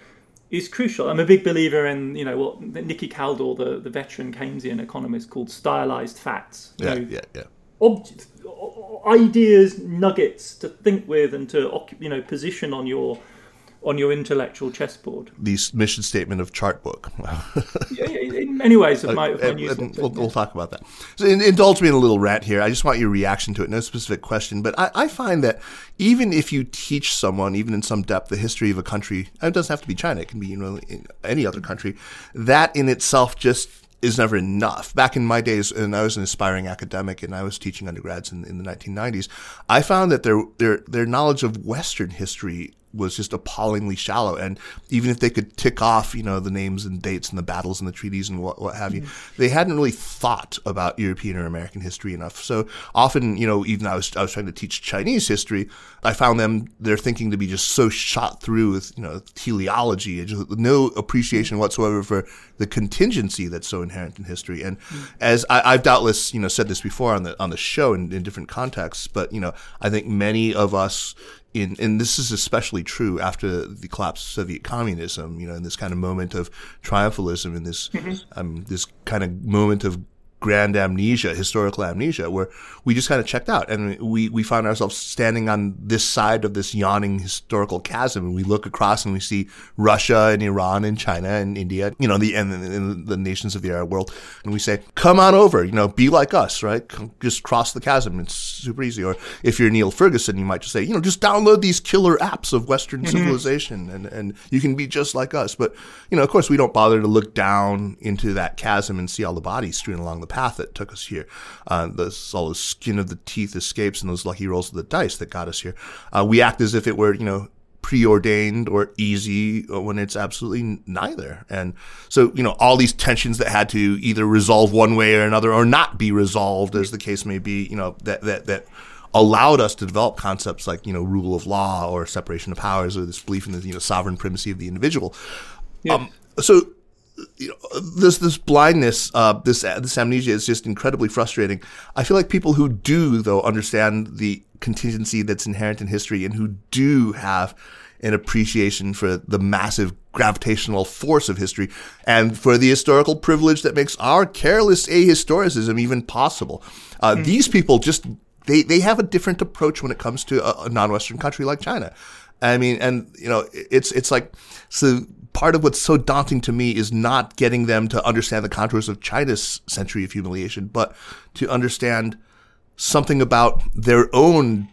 is crucial. I'm a big believer in you know what Nicky Kaldor, the, the veteran Keynesian economist, called stylized facts. Yeah, know, yeah, yeah. Ob- ideas, nuggets to think with and to you know position on your on your intellectual chessboard. The mission statement of Chartbook. yeah, in many ways, of my, of my uh, we'll, we'll, talk about that. So, in, indulge me in a little rant here. I just want your reaction to it. No specific question, but I, I, find that even if you teach someone, even in some depth, the history of a country, and it doesn't have to be China. It can be you know any other country. That in itself just is never enough. Back in my days, and I was an aspiring academic, and I was teaching undergrads in, in the 1990s. I found that their their their knowledge of Western history was just appallingly shallow. And even if they could tick off, you know, the names and dates and the battles and the treaties and what, what have you, mm-hmm. they hadn't really thought about European or American history enough. So often, you know, even I was I was trying to teach Chinese history, I found them their thinking to be just so shot through with you know teleology and just no appreciation whatsoever for the contingency that's so inherent in history. And mm-hmm. as I, have doubtless you know said this before on the on the show in, in different contexts, but you know I think many of us in, and this is especially true after the collapse of Soviet communism, you know, in this kind of moment of triumphalism, in this, mm-hmm. um, this kind of moment of grand amnesia, historical amnesia, where we just kind of checked out and we, we found ourselves standing on this side of this yawning historical chasm. And we look across and we see Russia and Iran and China and India, you know, the, and, and the nations of the Arab world. And we say, come on over, you know, be like us, right? Just cross the chasm. It's super easy. Or if you're Niall Ferguson, you might just say, you know, just download these killer apps of Western mm-hmm. civilization and, and you can be just like us. But, you know, of course, we don't bother to look down into that chasm and see all the bodies strewn along the path that took us here. Uh, this, all the skin of the teeth escapes and those lucky rolls of the dice that got us here. Uh, we act as if it were, you know, preordained or easy when it's absolutely neither. And so, you know, all these tensions that had to either resolve one way or another or not be resolved, as the case may be, you know, that, that, that allowed us to develop concepts like, you know, rule of law or separation of powers or this belief in the, you know, sovereign primacy of the individual. Yeah. Um, so you know, this this blindness, uh, this this amnesia is just incredibly frustrating. I feel like people who do though understand the contingency that's inherent in history and who do have an appreciation for the massive gravitational force of history and for the historical privilege that makes our careless ahistoricism even possible. Uh, mm. These people just they they have a different approach when it comes to a, a non-Western country like China. I mean, and you know, it's it's like so. Part of what's so daunting to me is not getting them to understand the contours of China's century of humiliation, but to understand something about their own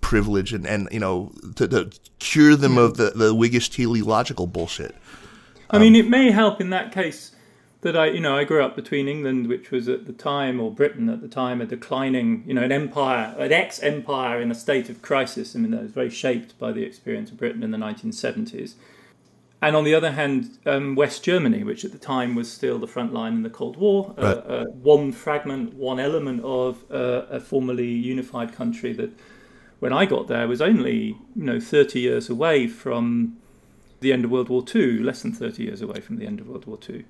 privilege and, and you know to, to cure them of the the Whiggish teleological bullshit. I mean, um, it may help in that case that I, you know, I grew up between England, which was at the time, or Britain at the time, a declining, you know, an empire, an ex-empire in a state of crisis. I mean, that was very shaped by the experience of Britain in the 1970s. And on the other hand, um, West Germany, which at the time was still the front line in the Cold War, uh, right. uh, uh, one fragment, one element of uh, a formerly unified country that, when I got there, was only you know 30 years away from the end of World War II, less than 30 years away from the end of World War II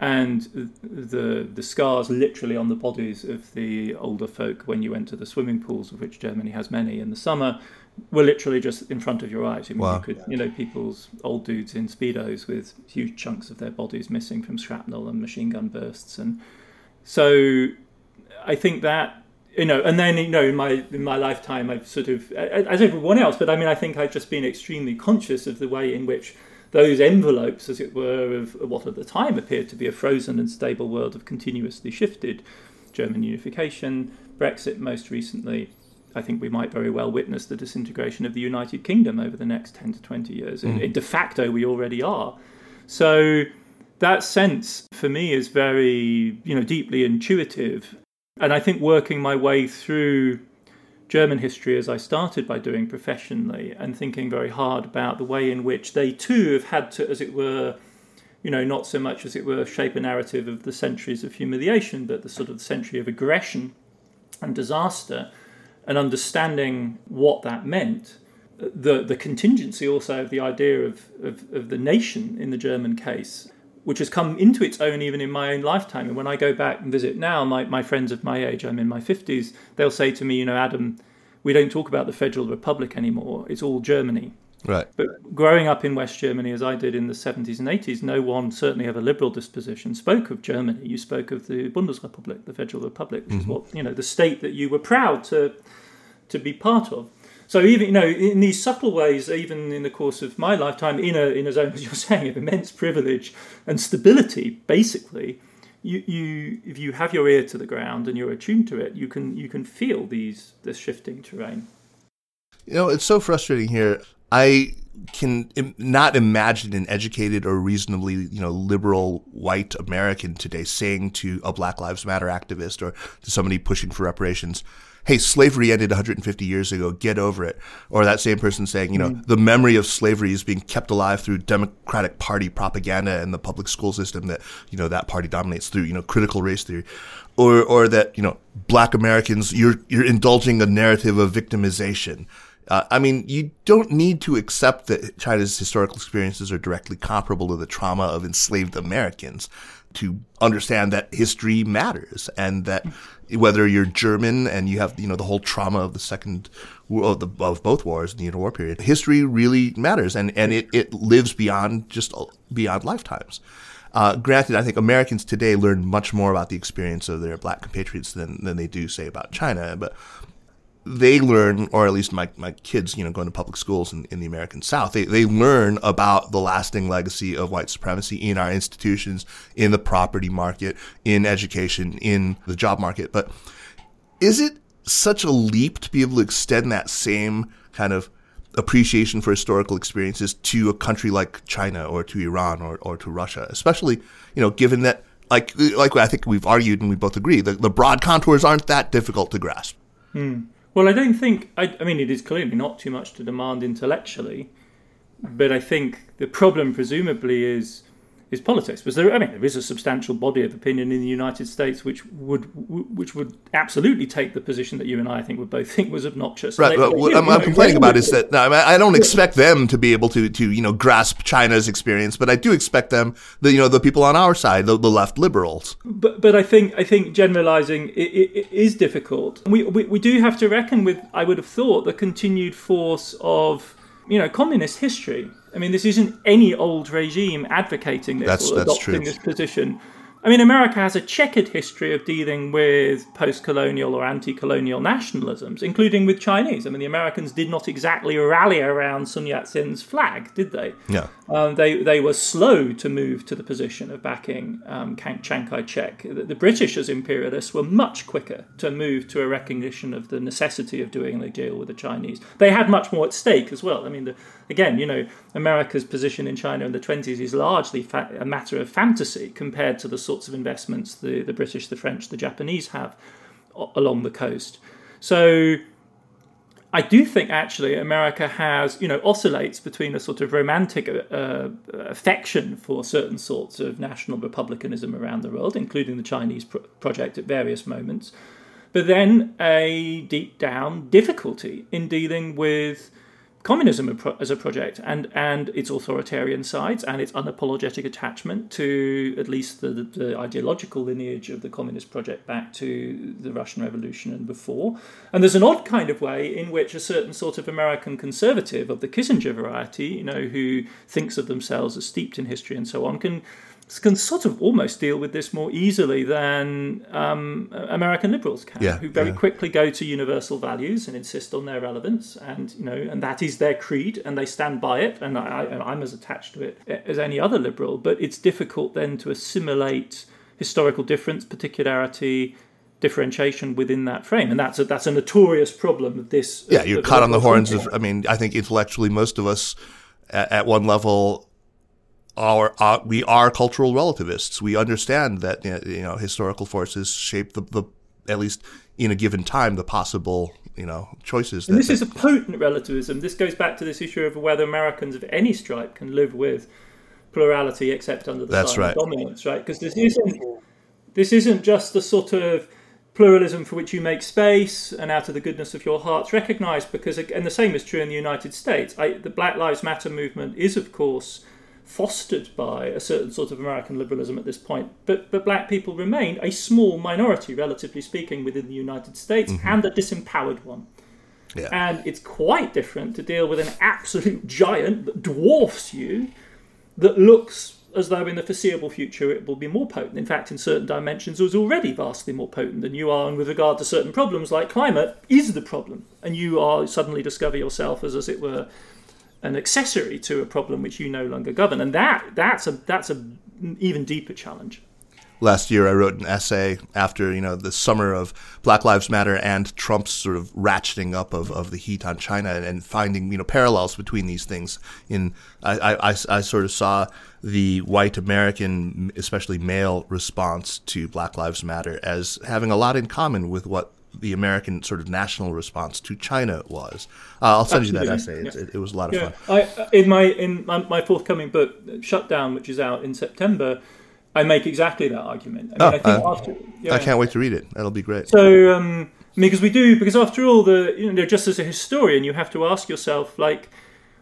and the the scars literally on the bodies of the older folk when you enter the swimming pools, of which Germany has many in the summer, were literally just in front of your eyes. I mean, wow. you could, you know, people's old dudes in speedos with huge chunks of their bodies missing from shrapnel and machine gun bursts, and so I think that you know, and then you know, in my in my lifetime, I've sort of, as everyone else, but I mean, I think I've just been extremely conscious of the way in which those envelopes, as it were, of what at the time appeared to be a frozen and stable world have continuously shifted. German unification, Brexit most recently. I think we might very well witness the disintegration of the United Kingdom over the next 10 to 20 years. Mm. In, de facto, we already are. So that sense for me is very, you know, deeply intuitive. And I think working my way through German history as I started by doing professionally and thinking very hard about the way in which they too have had to, as it were, you know, not so much as it were shape a narrative of the centuries of humiliation, but the sort of century of aggression and disaster, and understanding what that meant. The, the contingency also of the idea of, of, of the nation in the German case which has come into its own even in my own lifetime. And when I go back and visit now, my, my friends of my age, I'm in my 50s, they'll say to me, you know, Adam, we don't talk about the Federal Republic anymore. It's all Germany. Right. But growing up in West Germany, as I did in the 70s and 80s, no one, certainly of a liberal disposition, spoke of Germany. You spoke of the Bundesrepublik, the Federal Republic, which mm-hmm. is what, you know, the state that you were proud to, to be part of. So even you know in these subtle ways, even in the course of my lifetime, in a in a zone as you're saying of immense privilege and stability, basically, you, you if you have your ear to the ground and you're attuned to it, you can you can feel these this shifting terrain. You know, it's so frustrating here. I can not imagine an educated or reasonably, you know, liberal white American today saying to a Black Lives Matter activist or to somebody pushing for reparations, hey, slavery ended 150 years ago, get over it. Or that same person saying, you know, mm. the memory of slavery is being kept alive through Democratic Party propaganda and the public school system that, you know, that party dominates through, you know, critical race theory. Or, or that, you know, black Americans, you're, you're indulging a narrative of victimization. Uh, I mean, you don't need to accept that China's historical experiences are directly comparable to the trauma of enslaved Americans to understand that history matters and that whether you're German and you have you know the whole trauma of the second of, the, of both wars the interwar period, history really matters and and it, it lives beyond just beyond lifetimes. Uh, granted, I think Americans today learn much more about the experience of their black compatriots than, than they do, say, about China. But they learn, or at least my, my kids, you know, going to public schools in, in the American South, they, they learn about the lasting legacy of white supremacy in our institutions, in the property market, in education, in the job market. But is it such a leap to be able to extend that same kind of appreciation for historical experiences to a country like China or to Iran or, or to Russia, especially, you know, given that like like I think we've argued and we both agree, the, the broad contours aren't that difficult to grasp. Hmm. Well, I don't think. I, I mean, it is clearly not too much to demand intellectually, but I think the problem, presumably, is is politics. Because there, I mean, there is a substantial body of opinion in the United States which would which would absolutely take the position that you and I think would both think was obnoxious. Right. They, what I'm, I'm complaining about is that no, I don't expect them to be able to to you know grasp China's experience, but I do expect them, the you know the people on our side, the, the left liberals. But but I think I think generalizing it, it, it is difficult. We, we we do have to reckon with I would have thought the continued force of you know communist history I mean, this isn't any old regime advocating this that's, or adopting this position. I mean, America has a checkered history of dealing with post colonial or anti colonial nationalisms, including with Chinese. I mean, the Americans did not exactly rally around Sun Yat sen's flag, did they? Yeah. Um, they, they were slow to move to the position of backing um, Chiang Kai shek. The, the British, as imperialists, were much quicker to move to a recognition of the necessity of doing a deal with the Chinese. They had much more at stake as well. I mean, the, again, you know, America's position in China in the 20s is largely fa- a matter of fantasy compared to the sorts of investments the, the British, the French, the Japanese have along the coast. So I do think actually America has, you know, oscillates between a sort of romantic uh, affection for certain sorts of national republicanism around the world, including the Chinese pro- project at various moments, but then a deep down difficulty in dealing with communism as a project and, and its authoritarian sides and its unapologetic attachment to at least the, the, ideological lineage of the communist project back to the Russian Revolution and before. And there's an odd kind of way in which a certain sort of American conservative of the Kissinger variety, you know, who thinks of themselves as steeped in history and so on, can can sort of almost deal with this more easily than um, American liberals can, yeah, who very yeah. quickly go to universal values and insist on their relevance, and you know, and that is their creed, and they stand by it. And I, I'm as attached to it as any other liberal, but it's difficult then to assimilate historical difference, particularity, differentiation within that frame, and that's a, that's a notorious problem of this. Yeah, of, you're of caught on the horns of. I mean, I think intellectually, most of us, at, at one level, are, are we are cultural relativists. We understand that you know historical forces shape the, the at least in a given time the possible you know choices. That, And this that, is a potent relativism. This goes back to this issue of whether Americans of any stripe can live with plurality except under the That's sign right. of dominance, right? Because this isn't this isn't just the sort of pluralism for which you make space and out of the goodness of your hearts recognized because and the same is true in the United States. I, the Black Lives Matter movement is of course fostered by a certain sort of American liberalism at this point. But but black people remain a small minority, relatively speaking, within the United States, mm-hmm. and a disempowered one. Yeah. And it's quite different to deal with an absolute giant that dwarfs you, that looks as though in the foreseeable future it will be more potent. In fact, in certain dimensions, it was already vastly more potent than you are, and with regard to certain problems like climate, is the problem. And you are suddenly discover yourself as, as it were, an accessory to a problem which you no longer govern, and that that's a that's a even deeper challenge. last year I wrote an essay after you know the summer of Black Lives Matter and Trump's sort of ratcheting up of, of the heat on China and, finding you know parallels between these things. In I, I, I sort of saw the white American, especially male response to Black Lives Matter as having a lot in common with what the American sort of national response to China was. Uh, I'll send you that essay. It's, yeah. it, it was a lot of Yeah, fun. I in my in my, my forthcoming book, Shutdown, which is out in September, I make exactly that argument. I mean, Oh, I think uh, after yeah, I can't wait to read it. That'll be great. So, um, because we do, because after all, the you know, just as a historian, you have to ask yourself, like,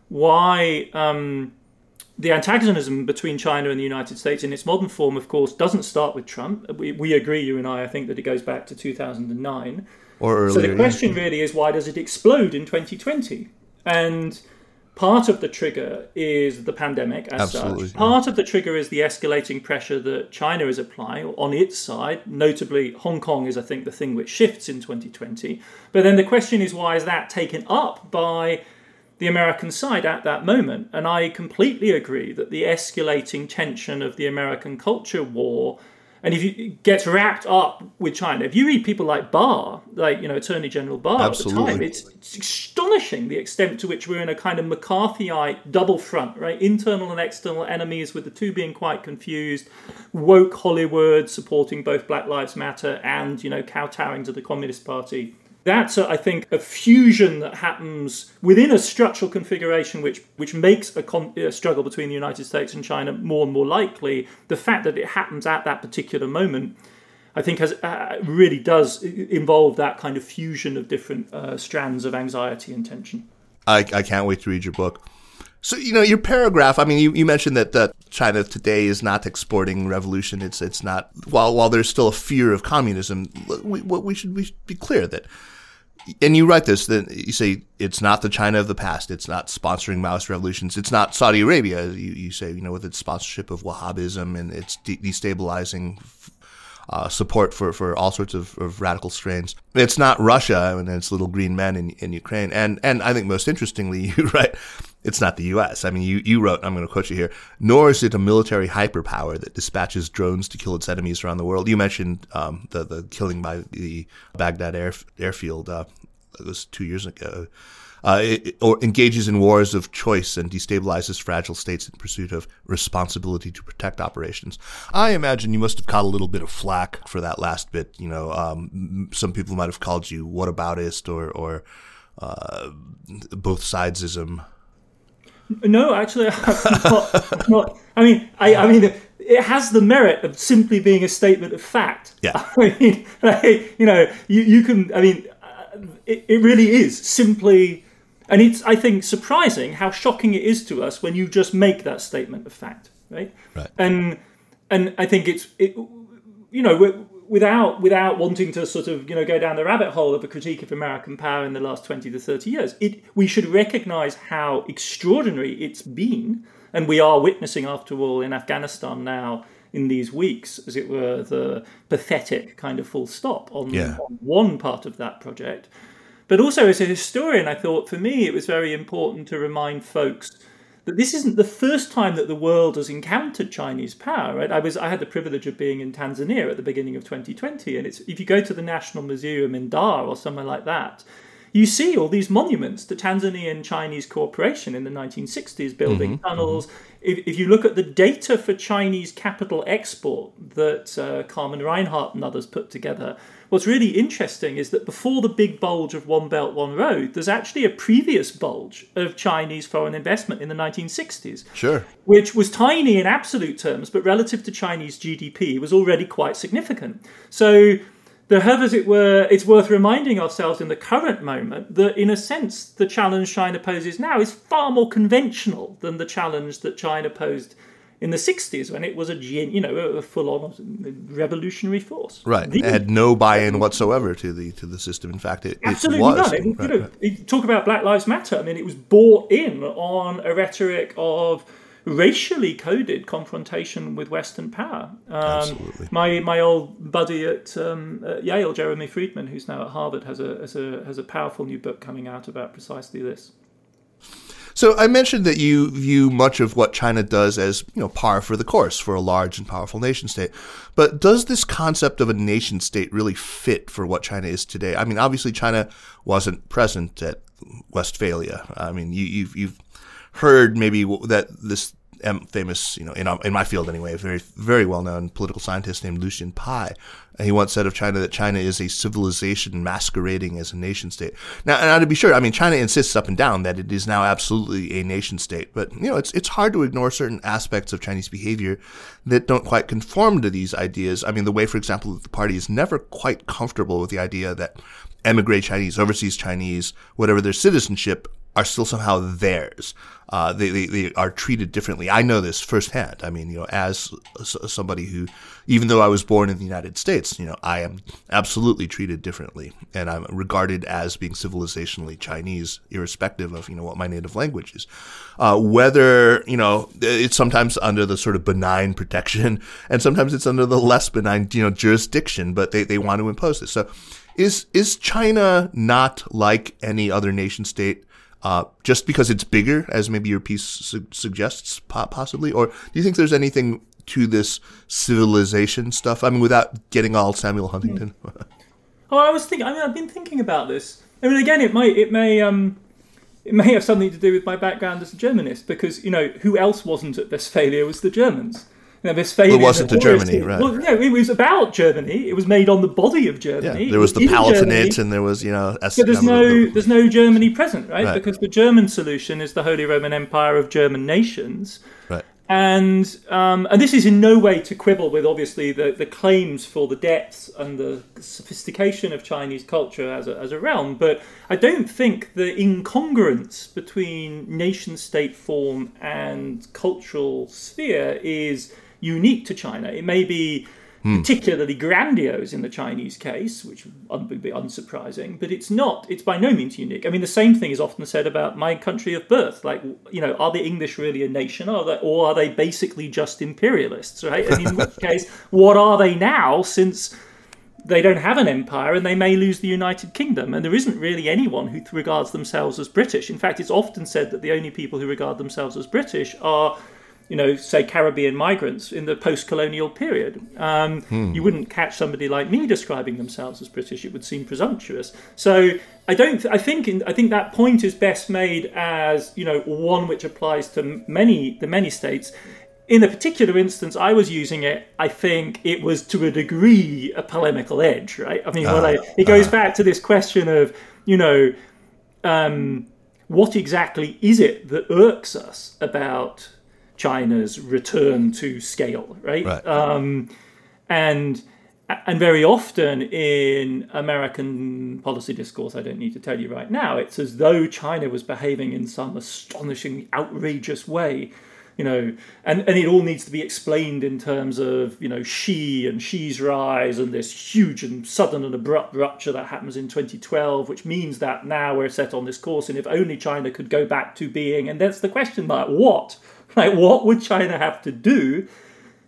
why um, the antagonism between China and the United States in its modern form, of course, doesn't start with Trump. We, we agree, you and I, I think that it goes back to 2009. Or earlier. So the question really is, why does it explode in 2020? And part of the trigger is the pandemic as Absolutely, such. Part of the trigger is the escalating pressure that China is applying on its side. Notably, Hong Kong is, I think, the thing which shifts in 2020. But then the question is, why is that taken up by the American side at that moment? And I completely agree that the escalating tension of the American culture war and if you it gets wrapped up with China, if you read people like Barr, like you know Attorney General Barr at the time, it's, it's astonishing the extent to which we're in a kind of McCarthyite double front, right? Internal and external enemies, with the two being quite confused. Woke Hollywood supporting both Black Lives Matter and you know kowtowing to the Communist Party That's, a, I think, a fusion that happens within a structural configuration which, which makes a, con- a, struggle between the United States and China more and more likely. The fact that it happens at that particular moment, I think, has uh, really does involve that kind of fusion of different uh, strands of anxiety and tension. I, I can't wait to read your book. So you know your paragraph. I mean, you, you mentioned that, that China today is not exporting revolution. It's it's not. While while there's still a fear of communism, we, we should we should be clear that and you write this that you say it's not the China of the past. It's not sponsoring Maoist revolutions. It's not Saudi Arabia. You, you say you know with its sponsorship of Wahhabism and its de- destabilizing uh, support for, for all sorts of, of, radical strains. It's not Russia and its little green men in, in Ukraine. And and I think most interestingly, you write it's not the U.S. I mean, you, you wrote, I'm going to quote you here, nor is it a military hyperpower that dispatches drones to kill its enemies around the world. You mentioned um, the, the killing by the Baghdad air, airfield, uh, it was two years ago. Uh, it, or engages in wars of choice and destabilizes fragile states in pursuit of responsibility to protect operations. I imagine you must have caught a little bit of flack for that last bit. You know, um, some people might have called you whataboutist or, or uh, both sidesism. No, actually, I'm not, I'm not, I mean, I, I mean, it has the merit of simply being a statement of fact. Yeah. I mean, like, you know, you, you can. I mean, uh, it, it really is simply, and it's. I think surprising how shocking it is to us when you just make that statement of fact, right? Right. And and I think it's it. You know, without without wanting to sort of you know go down the rabbit hole of a critique of American power in the last twenty to thirty years, it we should recognise how extraordinary it's been, and we are witnessing, after all, in Afghanistan now in these weeks, as it were, the pathetic kind of full stop on, yeah. on one part of that project. But also, as a historian, I thought for me it was very important to remind folks that this isn't the first time that the world has encountered Chinese power. Right? I was I had the privilege of being in Tanzania at the beginning of 2020, and it's if you go to the National Museum in Dar or somewhere like that, you see all these monuments to Tanzanian Chinese cooperation in the 1960s, building mm-hmm, tunnels. If, if, you look at the data for Chinese capital export that uh, Carmen Reinhart and others put together, what's really interesting is that before the big bulge of One Belt, One Road, there's actually a previous bulge of Chinese foreign investment in the 1960s. Sure. Which was tiny in absolute terms, but relative to Chinese GDP was already quite significant. So the have, as it were, it's worth reminding ourselves in the current moment that, in a sense, the challenge China poses now is far more conventional than the challenge that China posed in the 60s when it was a you know a full-on revolutionary force. Right, the, it had no buy-in whatsoever to the to the system. In fact, it, absolutely it was. None. It, right, you know, right. talk about Black Lives Matter. I mean, it was bought in on a rhetoric of racially coded confrontation with Western power. Um, Absolutely. My my old buddy at, um, at, Yale, Jeremy Friedman, who's now at Harvard, has a, has a has a powerful new book coming out about precisely this. So I mentioned that you view much of what China does as, you know, par for the course for a large and powerful nation state. But does this concept of a nation state really fit for what China is today? I mean, obviously China wasn't present at Westphalia. I mean, you, you've, you've heard maybe that this famous, you know, in, in my field anyway, a very, very well known political scientist named Lucian Pye. He once said of China that China is a civilization masquerading as a nation state. Now, now to be sure, I mean, China insists up and down that it is now absolutely a nation state, but, you know, it's, it's hard to ignore certain aspects of Chinese behavior that don't quite conform to these ideas. I mean, the way, for example, that the party is never quite comfortable with the idea that emigre Chinese, overseas Chinese, whatever their citizenship, are still somehow theirs. Uh, they, they, they are treated differently. I know this firsthand. I mean, you know, as somebody who, even though I was born in the United States, you know, I am absolutely treated differently, and I'm regarded as being civilizationally Chinese, irrespective of you know what my native language is. Uh, whether you know, it's sometimes under the sort of benign protection, and sometimes it's under the less benign you know jurisdiction, but they, they want to impose this. So, is is China not like any other nation state? Uh, just because it's bigger, as maybe your piece su- suggests, possibly? Or do you think there's anything to this civilization stuff? I mean, without getting all Samuel Huntington. oh, I was thinking. I mean, I've been thinking about this. I mean, again, it might, it may, um, it may have something to do with my background as a Germanist, because you know, who else wasn't at Westphalia was the Germans. You know, it wasn't to Germany, right? Well, no, it was about Germany. It was made on the body of Germany. Yeah, there was the Palatinate, and there was you know. S- but there's no there's no Germany present, right? right? Because the German solution is the Holy Roman Empire of German nations, right? And um, and this is in no way to quibble with obviously the, the claims for the depths and the sophistication of Chinese culture as a, as a realm, but I don't think the incongruence between nation state form and cultural sphere is unique to China. It may be hmm. particularly grandiose in the Chinese case, which would be unsurprising, but it's not. It's by no means unique. I mean, the same thing is often said about my country of birth. Like, you know, are the English really a nation, or are they, or are they basically just imperialists, right? And in which case, what are they now since they don't have an empire and they may lose the United Kingdom. And there isn't really anyone who regards themselves as British. In fact, it's often said that the only people who regard themselves as British are you know, say Caribbean migrants in the post-colonial period. Um, hmm. You wouldn't catch somebody like me describing themselves as British; it would seem presumptuous. So I don't. I think. In, I think that point is best made as you know one which applies to many the many states. In the particular instance I was using it, I think it was to a degree a polemical edge, right? I mean, uh, I, it goes uh, back to this question of you know. Um, what exactly is it that irks us about China's return to scale, right? right. Um, and and very often in American policy discourse, I don't need to tell you right now, it's as though China was behaving in some astonishingly outrageous way, you know, and, and it all needs to be explained in terms of, you know, Xi and Xi's rise and this huge and sudden and abrupt rupture that happens in 2012, which means that now we're set on this course, and if only China could go back to being, and that's the question mark, what? Like, what would China have to do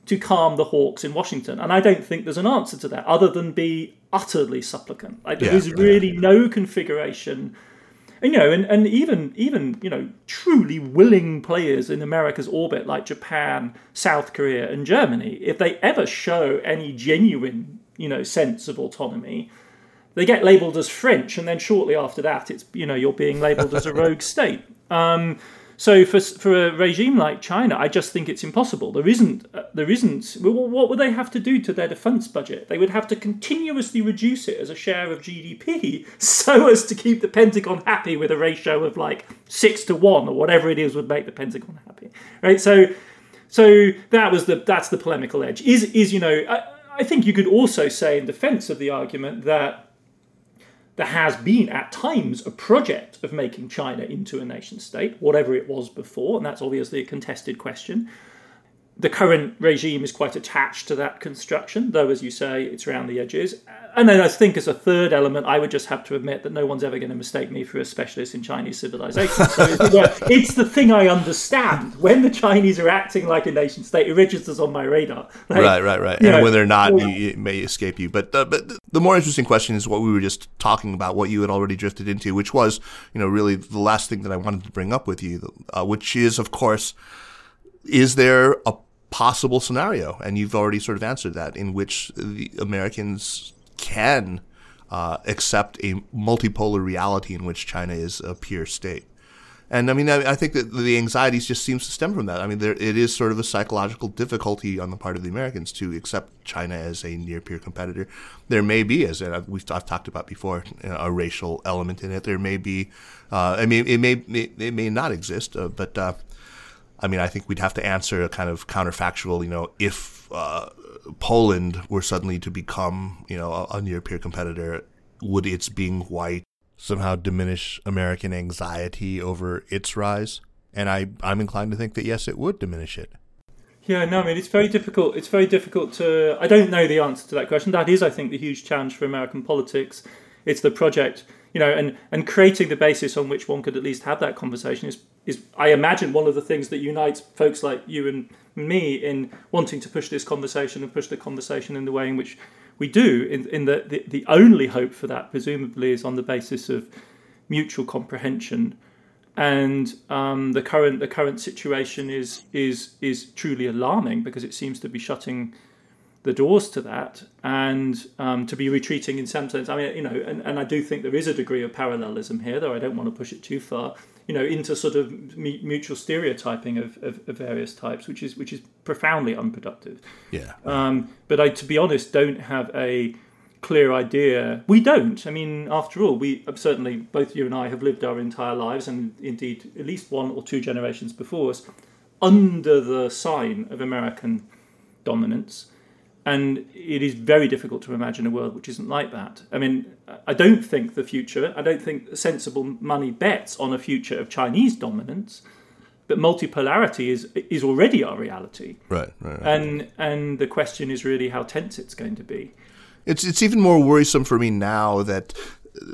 to calm the hawks in Washington? And I don't think there's an answer to that other than be utterly supplicant. Like, there yeah, is really yeah. no configuration. And, you know, and, and even even you know truly willing players in America's orbit like Japan, South Korea, and Germany, if they ever show any genuine you know sense of autonomy, they get labelled as French, and then shortly after that, it's you know you're being labelled as a rogue state. Um, so for for a regime like China, I just think it's impossible. There isn't uh, there isn't. What would they have to do to their defense budget? They would have to continuously reduce it as a share of GDP, so as to keep the Pentagon happy with a ratio of like six to one or whatever it is would make the Pentagon happy, right? So so that was the that's the polemical edge. Is is you know I, I think you could also say in defense of the argument that there has been at times a project of making China into a nation state, whatever it was before, and that's obviously a contested question. The current regime is quite attached to that construction, though, as you say, it's around the edges. And then I think, as a third element, I would just have to admit that no one's ever going to mistake me for a specialist in Chinese civilization. So it's the thing I understand. When the Chinese are acting like a nation state, it registers on my radar. Like, right, right, right. And know, when they're not, it may escape you. But uh, but the more interesting question is what we were just talking about, what you had already drifted into, which was, you know, really the last thing that I wanted to bring up with you, uh, which is, of course, is there a possible scenario, and you've already sort of answered that, in which the Americans can uh, accept a multipolar reality in which China is a peer state. And I mean, I, think that the anxieties just seems to stem from that. I mean, there, it is sort of a psychological difficulty on the part of the Americans to accept China as a near peer competitor. There may be, as we've I've talked about before, a racial element in it. There may be, uh, I mean, it may it may not exist, uh, but uh, I mean, I think we'd have to answer a kind of counterfactual, you know, if uh, Poland were suddenly to become, you know, a, a near peer competitor, would its being white somehow diminish American anxiety over its rise? And I, I'm inclined to think that yes, it would diminish it. Yeah, no, I mean it's very difficult. It's very difficult to. I don't know the answer to that question. That is, I think, the huge challenge for American politics. It's the project you know, and and creating the basis on which one could at least have that conversation is is I imagine one of the things that unites folks like you and me in wanting to push this conversation and push the conversation in the way in which we do. In in the the, the only hope for that presumably is on the basis of mutual comprehension. And um, the current the current situation is is is truly alarming because it seems to be shutting the doors to that and um, to be retreating in some sense. I mean, you know, and, and I do think there is a degree of parallelism here, though I don't want to push it too far. You know, into sort of mutual stereotyping of, of, of various types, which is which is profoundly unproductive. Yeah. Um, but I, to be honest, don't have a clear idea. We don't. I mean, after all, we certainly both you and I have lived our entire lives, and indeed at least one or two generations before us, under the sign of American dominance and it is very difficult to imagine a world which isn't like that. I mean, I don't think the future, I don't think sensible money bets on a future of Chinese dominance, but multipolarity is is already our reality. Right, right, right. And and the question is really how tense it's going to be. It's it's even more worrisome for me now that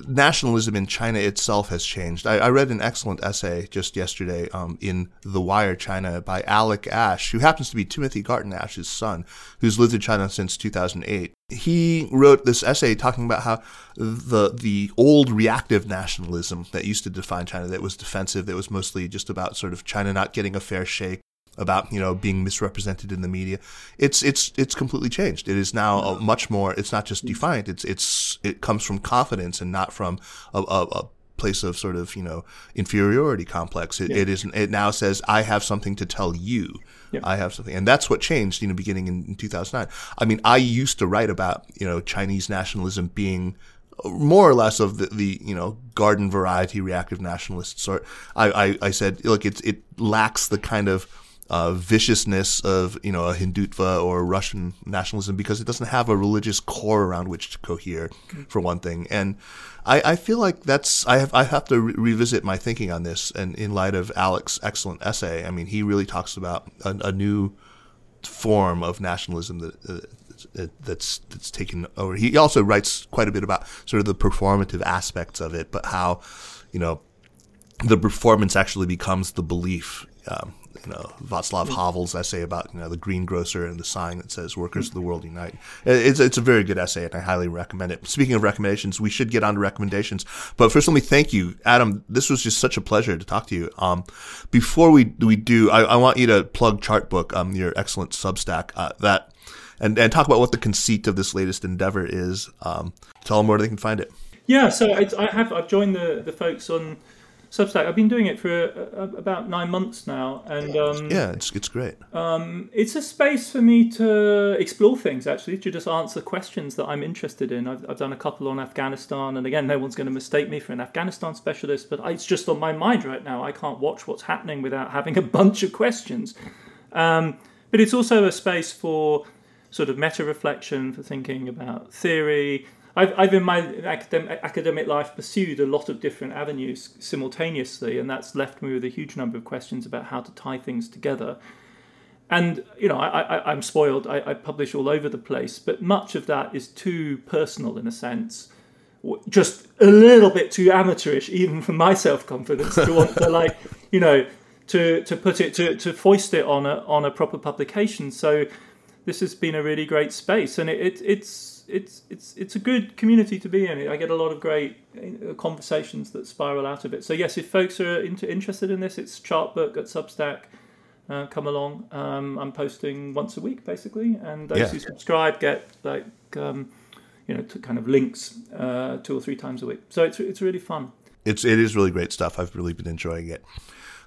nationalism in China itself has changed. I, I read an excellent essay just yesterday um, in The Wire China by Alec Ash, who happens to be Timothy Garton Ash's son, who's lived in China since 2008. He wrote this essay talking about how the the old reactive nationalism that used to define China, that was defensive, that was mostly just about sort of China not getting a fair shake, about you know being misrepresented in the media. It's it's it's completely changed. It is now a much more. It's not just mm-hmm. defiant. It's it's it comes from confidence and not from a, a, a place of sort of you know inferiority complex. It, yeah. it is it now says I have something to tell you. Yeah. I have something, and that's what changed. You know, beginning in, in 2009. I mean, I used to write about you know Chinese nationalism being more or less of the, the you know garden variety reactive nationalist sort. I, I, I said look, it it lacks the kind of uh, viciousness of you know a Hindutva or Russian nationalism because it doesn't have a religious core around which to cohere, for one thing. And I, I feel like that's I have I have to re- revisit my thinking on this. And in light of Alec's excellent essay, I mean, he really talks about a, a new form of nationalism that. Uh, that's that's taken over. He also writes quite a bit about sort of the performative aspects of it, but how you know the performance actually becomes the belief. Um, you know Václav Havel's essay about you know the greengrocer and the sign that says "Workers of the World Unite." It's it's a very good essay, and I highly recommend it. Speaking of recommendations, we should get on to recommendations. But first, let me thank you, Adam. This was just such a pleasure to talk to you. Um, before we we do, I, I want you to plug Chartbook, um, your excellent Substack. Uh, that and and talk about what the conceit of this latest endeavor is. Um, tell them where they can find it. Yeah, so I, I have I've joined the the folks on Substack. I've been doing it for a, a, about nine months now, and um, yeah, it's it's great. Um, it's a space for me to explore things, actually, to just answer questions that I'm interested in. I've, I've done a couple on Afghanistan, and again, no one's going to mistake me for an Afghanistan specialist, but it's just on my mind right now. I can't watch what's happening without having a bunch of questions. Um, but it's also a space for sort of meta reflection, for thinking about theory, I've, I've in my academic, academic life pursued a lot of different avenues simultaneously, and that's left me with a huge number of questions about how to tie things together. And you know, I, am spoiled. I, I, publish all over the place, but much of that is too personal in a sense, just a little bit too amateurish, even for my self confidence to want to like, you know, to to put it to to foist it on a on a proper publication. So this has been a really great space, and it, it it's it's it's it's a good community to be in. I get a lot of great uh, conversations that spiral out of it. So yes, if folks are into, interested in this, it's Chartbook at Substack. Uh, come along. Um, I'm posting once a week basically, and those yeah. who subscribe get like um, you know kind of links uh, two or three times a week. So it's it's really fun. It's it is really great stuff. I've really been enjoying it.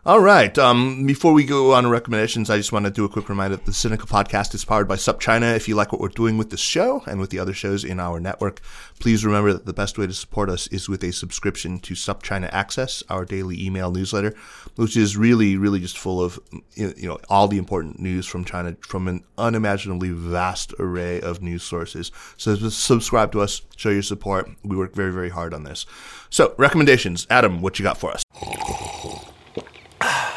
All right. Um, before we go on to recommendations, I just want to do a quick reminder that the Sinica podcast is powered by SupChina. If you like what we're doing with this show and with the other shows in our network, please remember that the best way to support us is with a subscription to SupChina Access, our daily email newsletter, which is really, really just full of you know all the important news from China from an unimaginably vast array of news sources. So subscribe to us, show your support. We work very, very hard on this. So recommendations, Adam, what you got for us?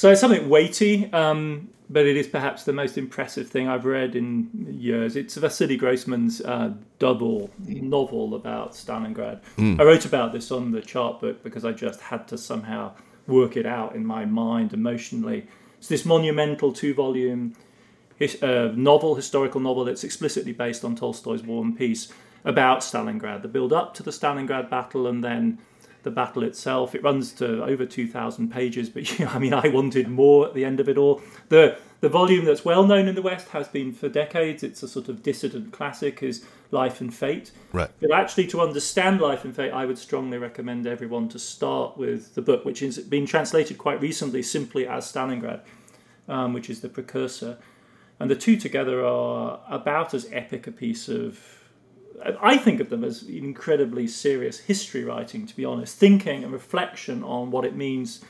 So it's something weighty. Um, but it is perhaps the most impressive thing I've read in years. It's Vasily Grossman's uh, double novel about Stalingrad. Mm. I wrote about this on the Chartbook because I just had to somehow work it out in my mind emotionally. It's this monumental two volume his, uh, novel, historical novel that's explicitly based on Tolstoy's War and Peace about Stalingrad, the build up to the Stalingrad battle and then the battle itself. It runs to over 2,000 pages, but you know, I mean, I wanted more at the end of it all. The the volume that's well known in the West has been for decades. It's a sort of dissident classic, is Life and Fate. Right. But actually, to understand Life and Fate, I would strongly recommend everyone to start with the book, which has been translated quite recently simply as Stalingrad, um, which is the precursor. And the two together are about as epic a piece of I think of them as incredibly serious history writing, to be honest, thinking and reflection on what it means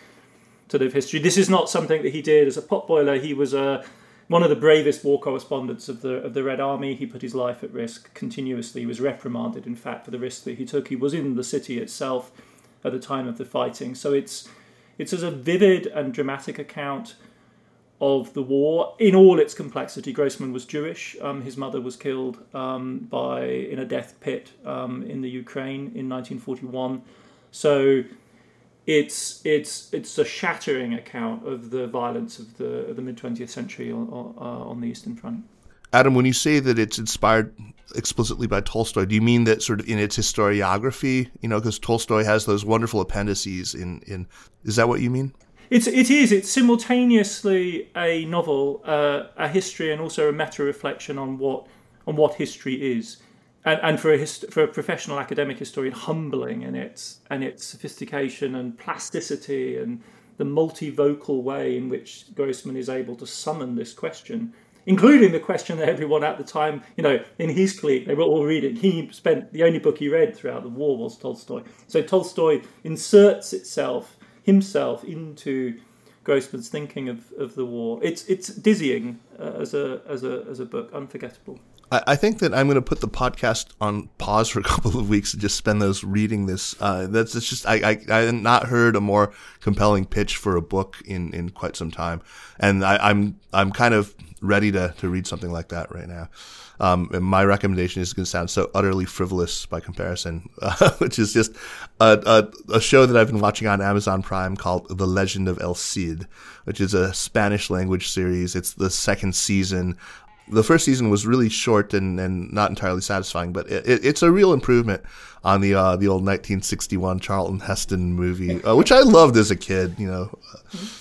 to live history. This is not something that he did as a potboiler. He was a uh, one of the bravest war correspondents of the of the Red Army. He put his life at risk continuously. He was reprimanded, in fact, for the risk that he took. He was in the city itself at the time of the fighting. So it's it's as a vivid and dramatic account of the war in all its complexity. Grossman was Jewish. Um, his mother was killed um, by in a death pit um, in the Ukraine in 1941. So it's it's it's a shattering account of the violence of the of the mid 20th century on, uh, on the Eastern Front. Adam, when you say that it's inspired explicitly by Tolstoy, do you mean that sort of in its historiography? You know, because Tolstoy has those wonderful appendices in in. Is that what you mean? It's it is. It's simultaneously a novel, uh, a history, and also a meta reflection on what on what history is, and, and for a hist- for a professional academic historian, humbling in its and its sophistication and plasticity and the multivocal way in which Grossman is able to summon this question, including the question that everyone at the time, you know, in his clique, they were all reading. He spent the only book he read throughout the war was Tolstoy. So Tolstoy inserts itself himself into Grossman's thinking of, of the war. It's it's dizzying uh, as a as a as a book, unforgettable. I, think that I'm going to put the podcast on pause for a couple of weeks and just spend those reading this. Uh, that's it's just I, I I have not heard a more compelling pitch for a book in in quite some time, and I, I'm I'm kind of ready to to read something like that right now. Um, my recommendation is going to sound so utterly frivolous by comparison, uh, which is just a, a, a, show that I've been watching on Amazon Prime called The Legend of El Cid, which is a Spanish language series. It's the second season the first season was really short and, and not entirely satisfying, but it, it, it's a real improvement on the uh, the old 1961 Charlton Heston movie, uh, which I loved as a kid. You know,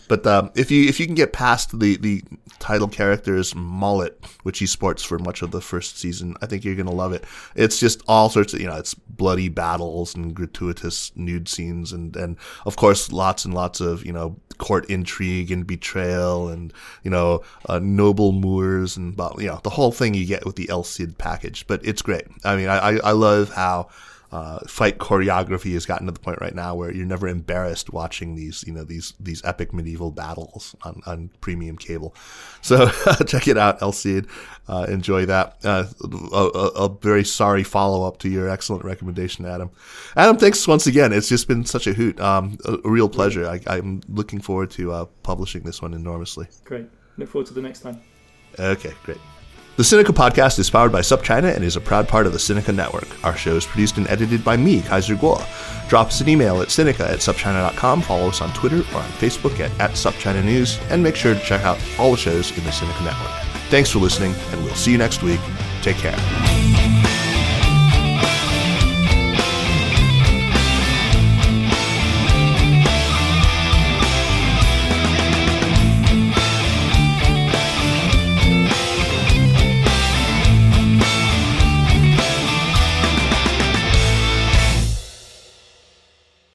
but um, if you if you can get past the the title character's mullet, which he sports for much of the first season, I think you're gonna love it. It's just all sorts of you know, it's bloody battles and gratuitous nude scenes, and and of course lots and lots of you know court intrigue and betrayal, and you know uh, noble Moors and you know the whole thing you get with the El Cid package. But it's great. I mean, I I love how uh, fight choreography has gotten to the point right now where you're never embarrassed watching these, you know, these these epic medieval battles on, on premium cable. So check it out, El Cid. Uh, enjoy that. Uh, a, a, very sorry follow up to your excellent recommendation, Adam. Adam, thanks once again. It's just been such a hoot. Um, a, a, real pleasure. I, am looking forward to uh, publishing this one enormously. Great. Look forward to the next time. Okay, great. The Sinica podcast is powered by SupChina and is a proud part of the Sinica Network. Our show is produced and edited by me, Kaiser Kuo. Drop us an email at Sinica at SupChina.com, follow us on Twitter or on Facebook at, at SupChina News, and make sure to check out all the shows in the Sinica Network. Thanks for listening, and we'll see you next week. Take care.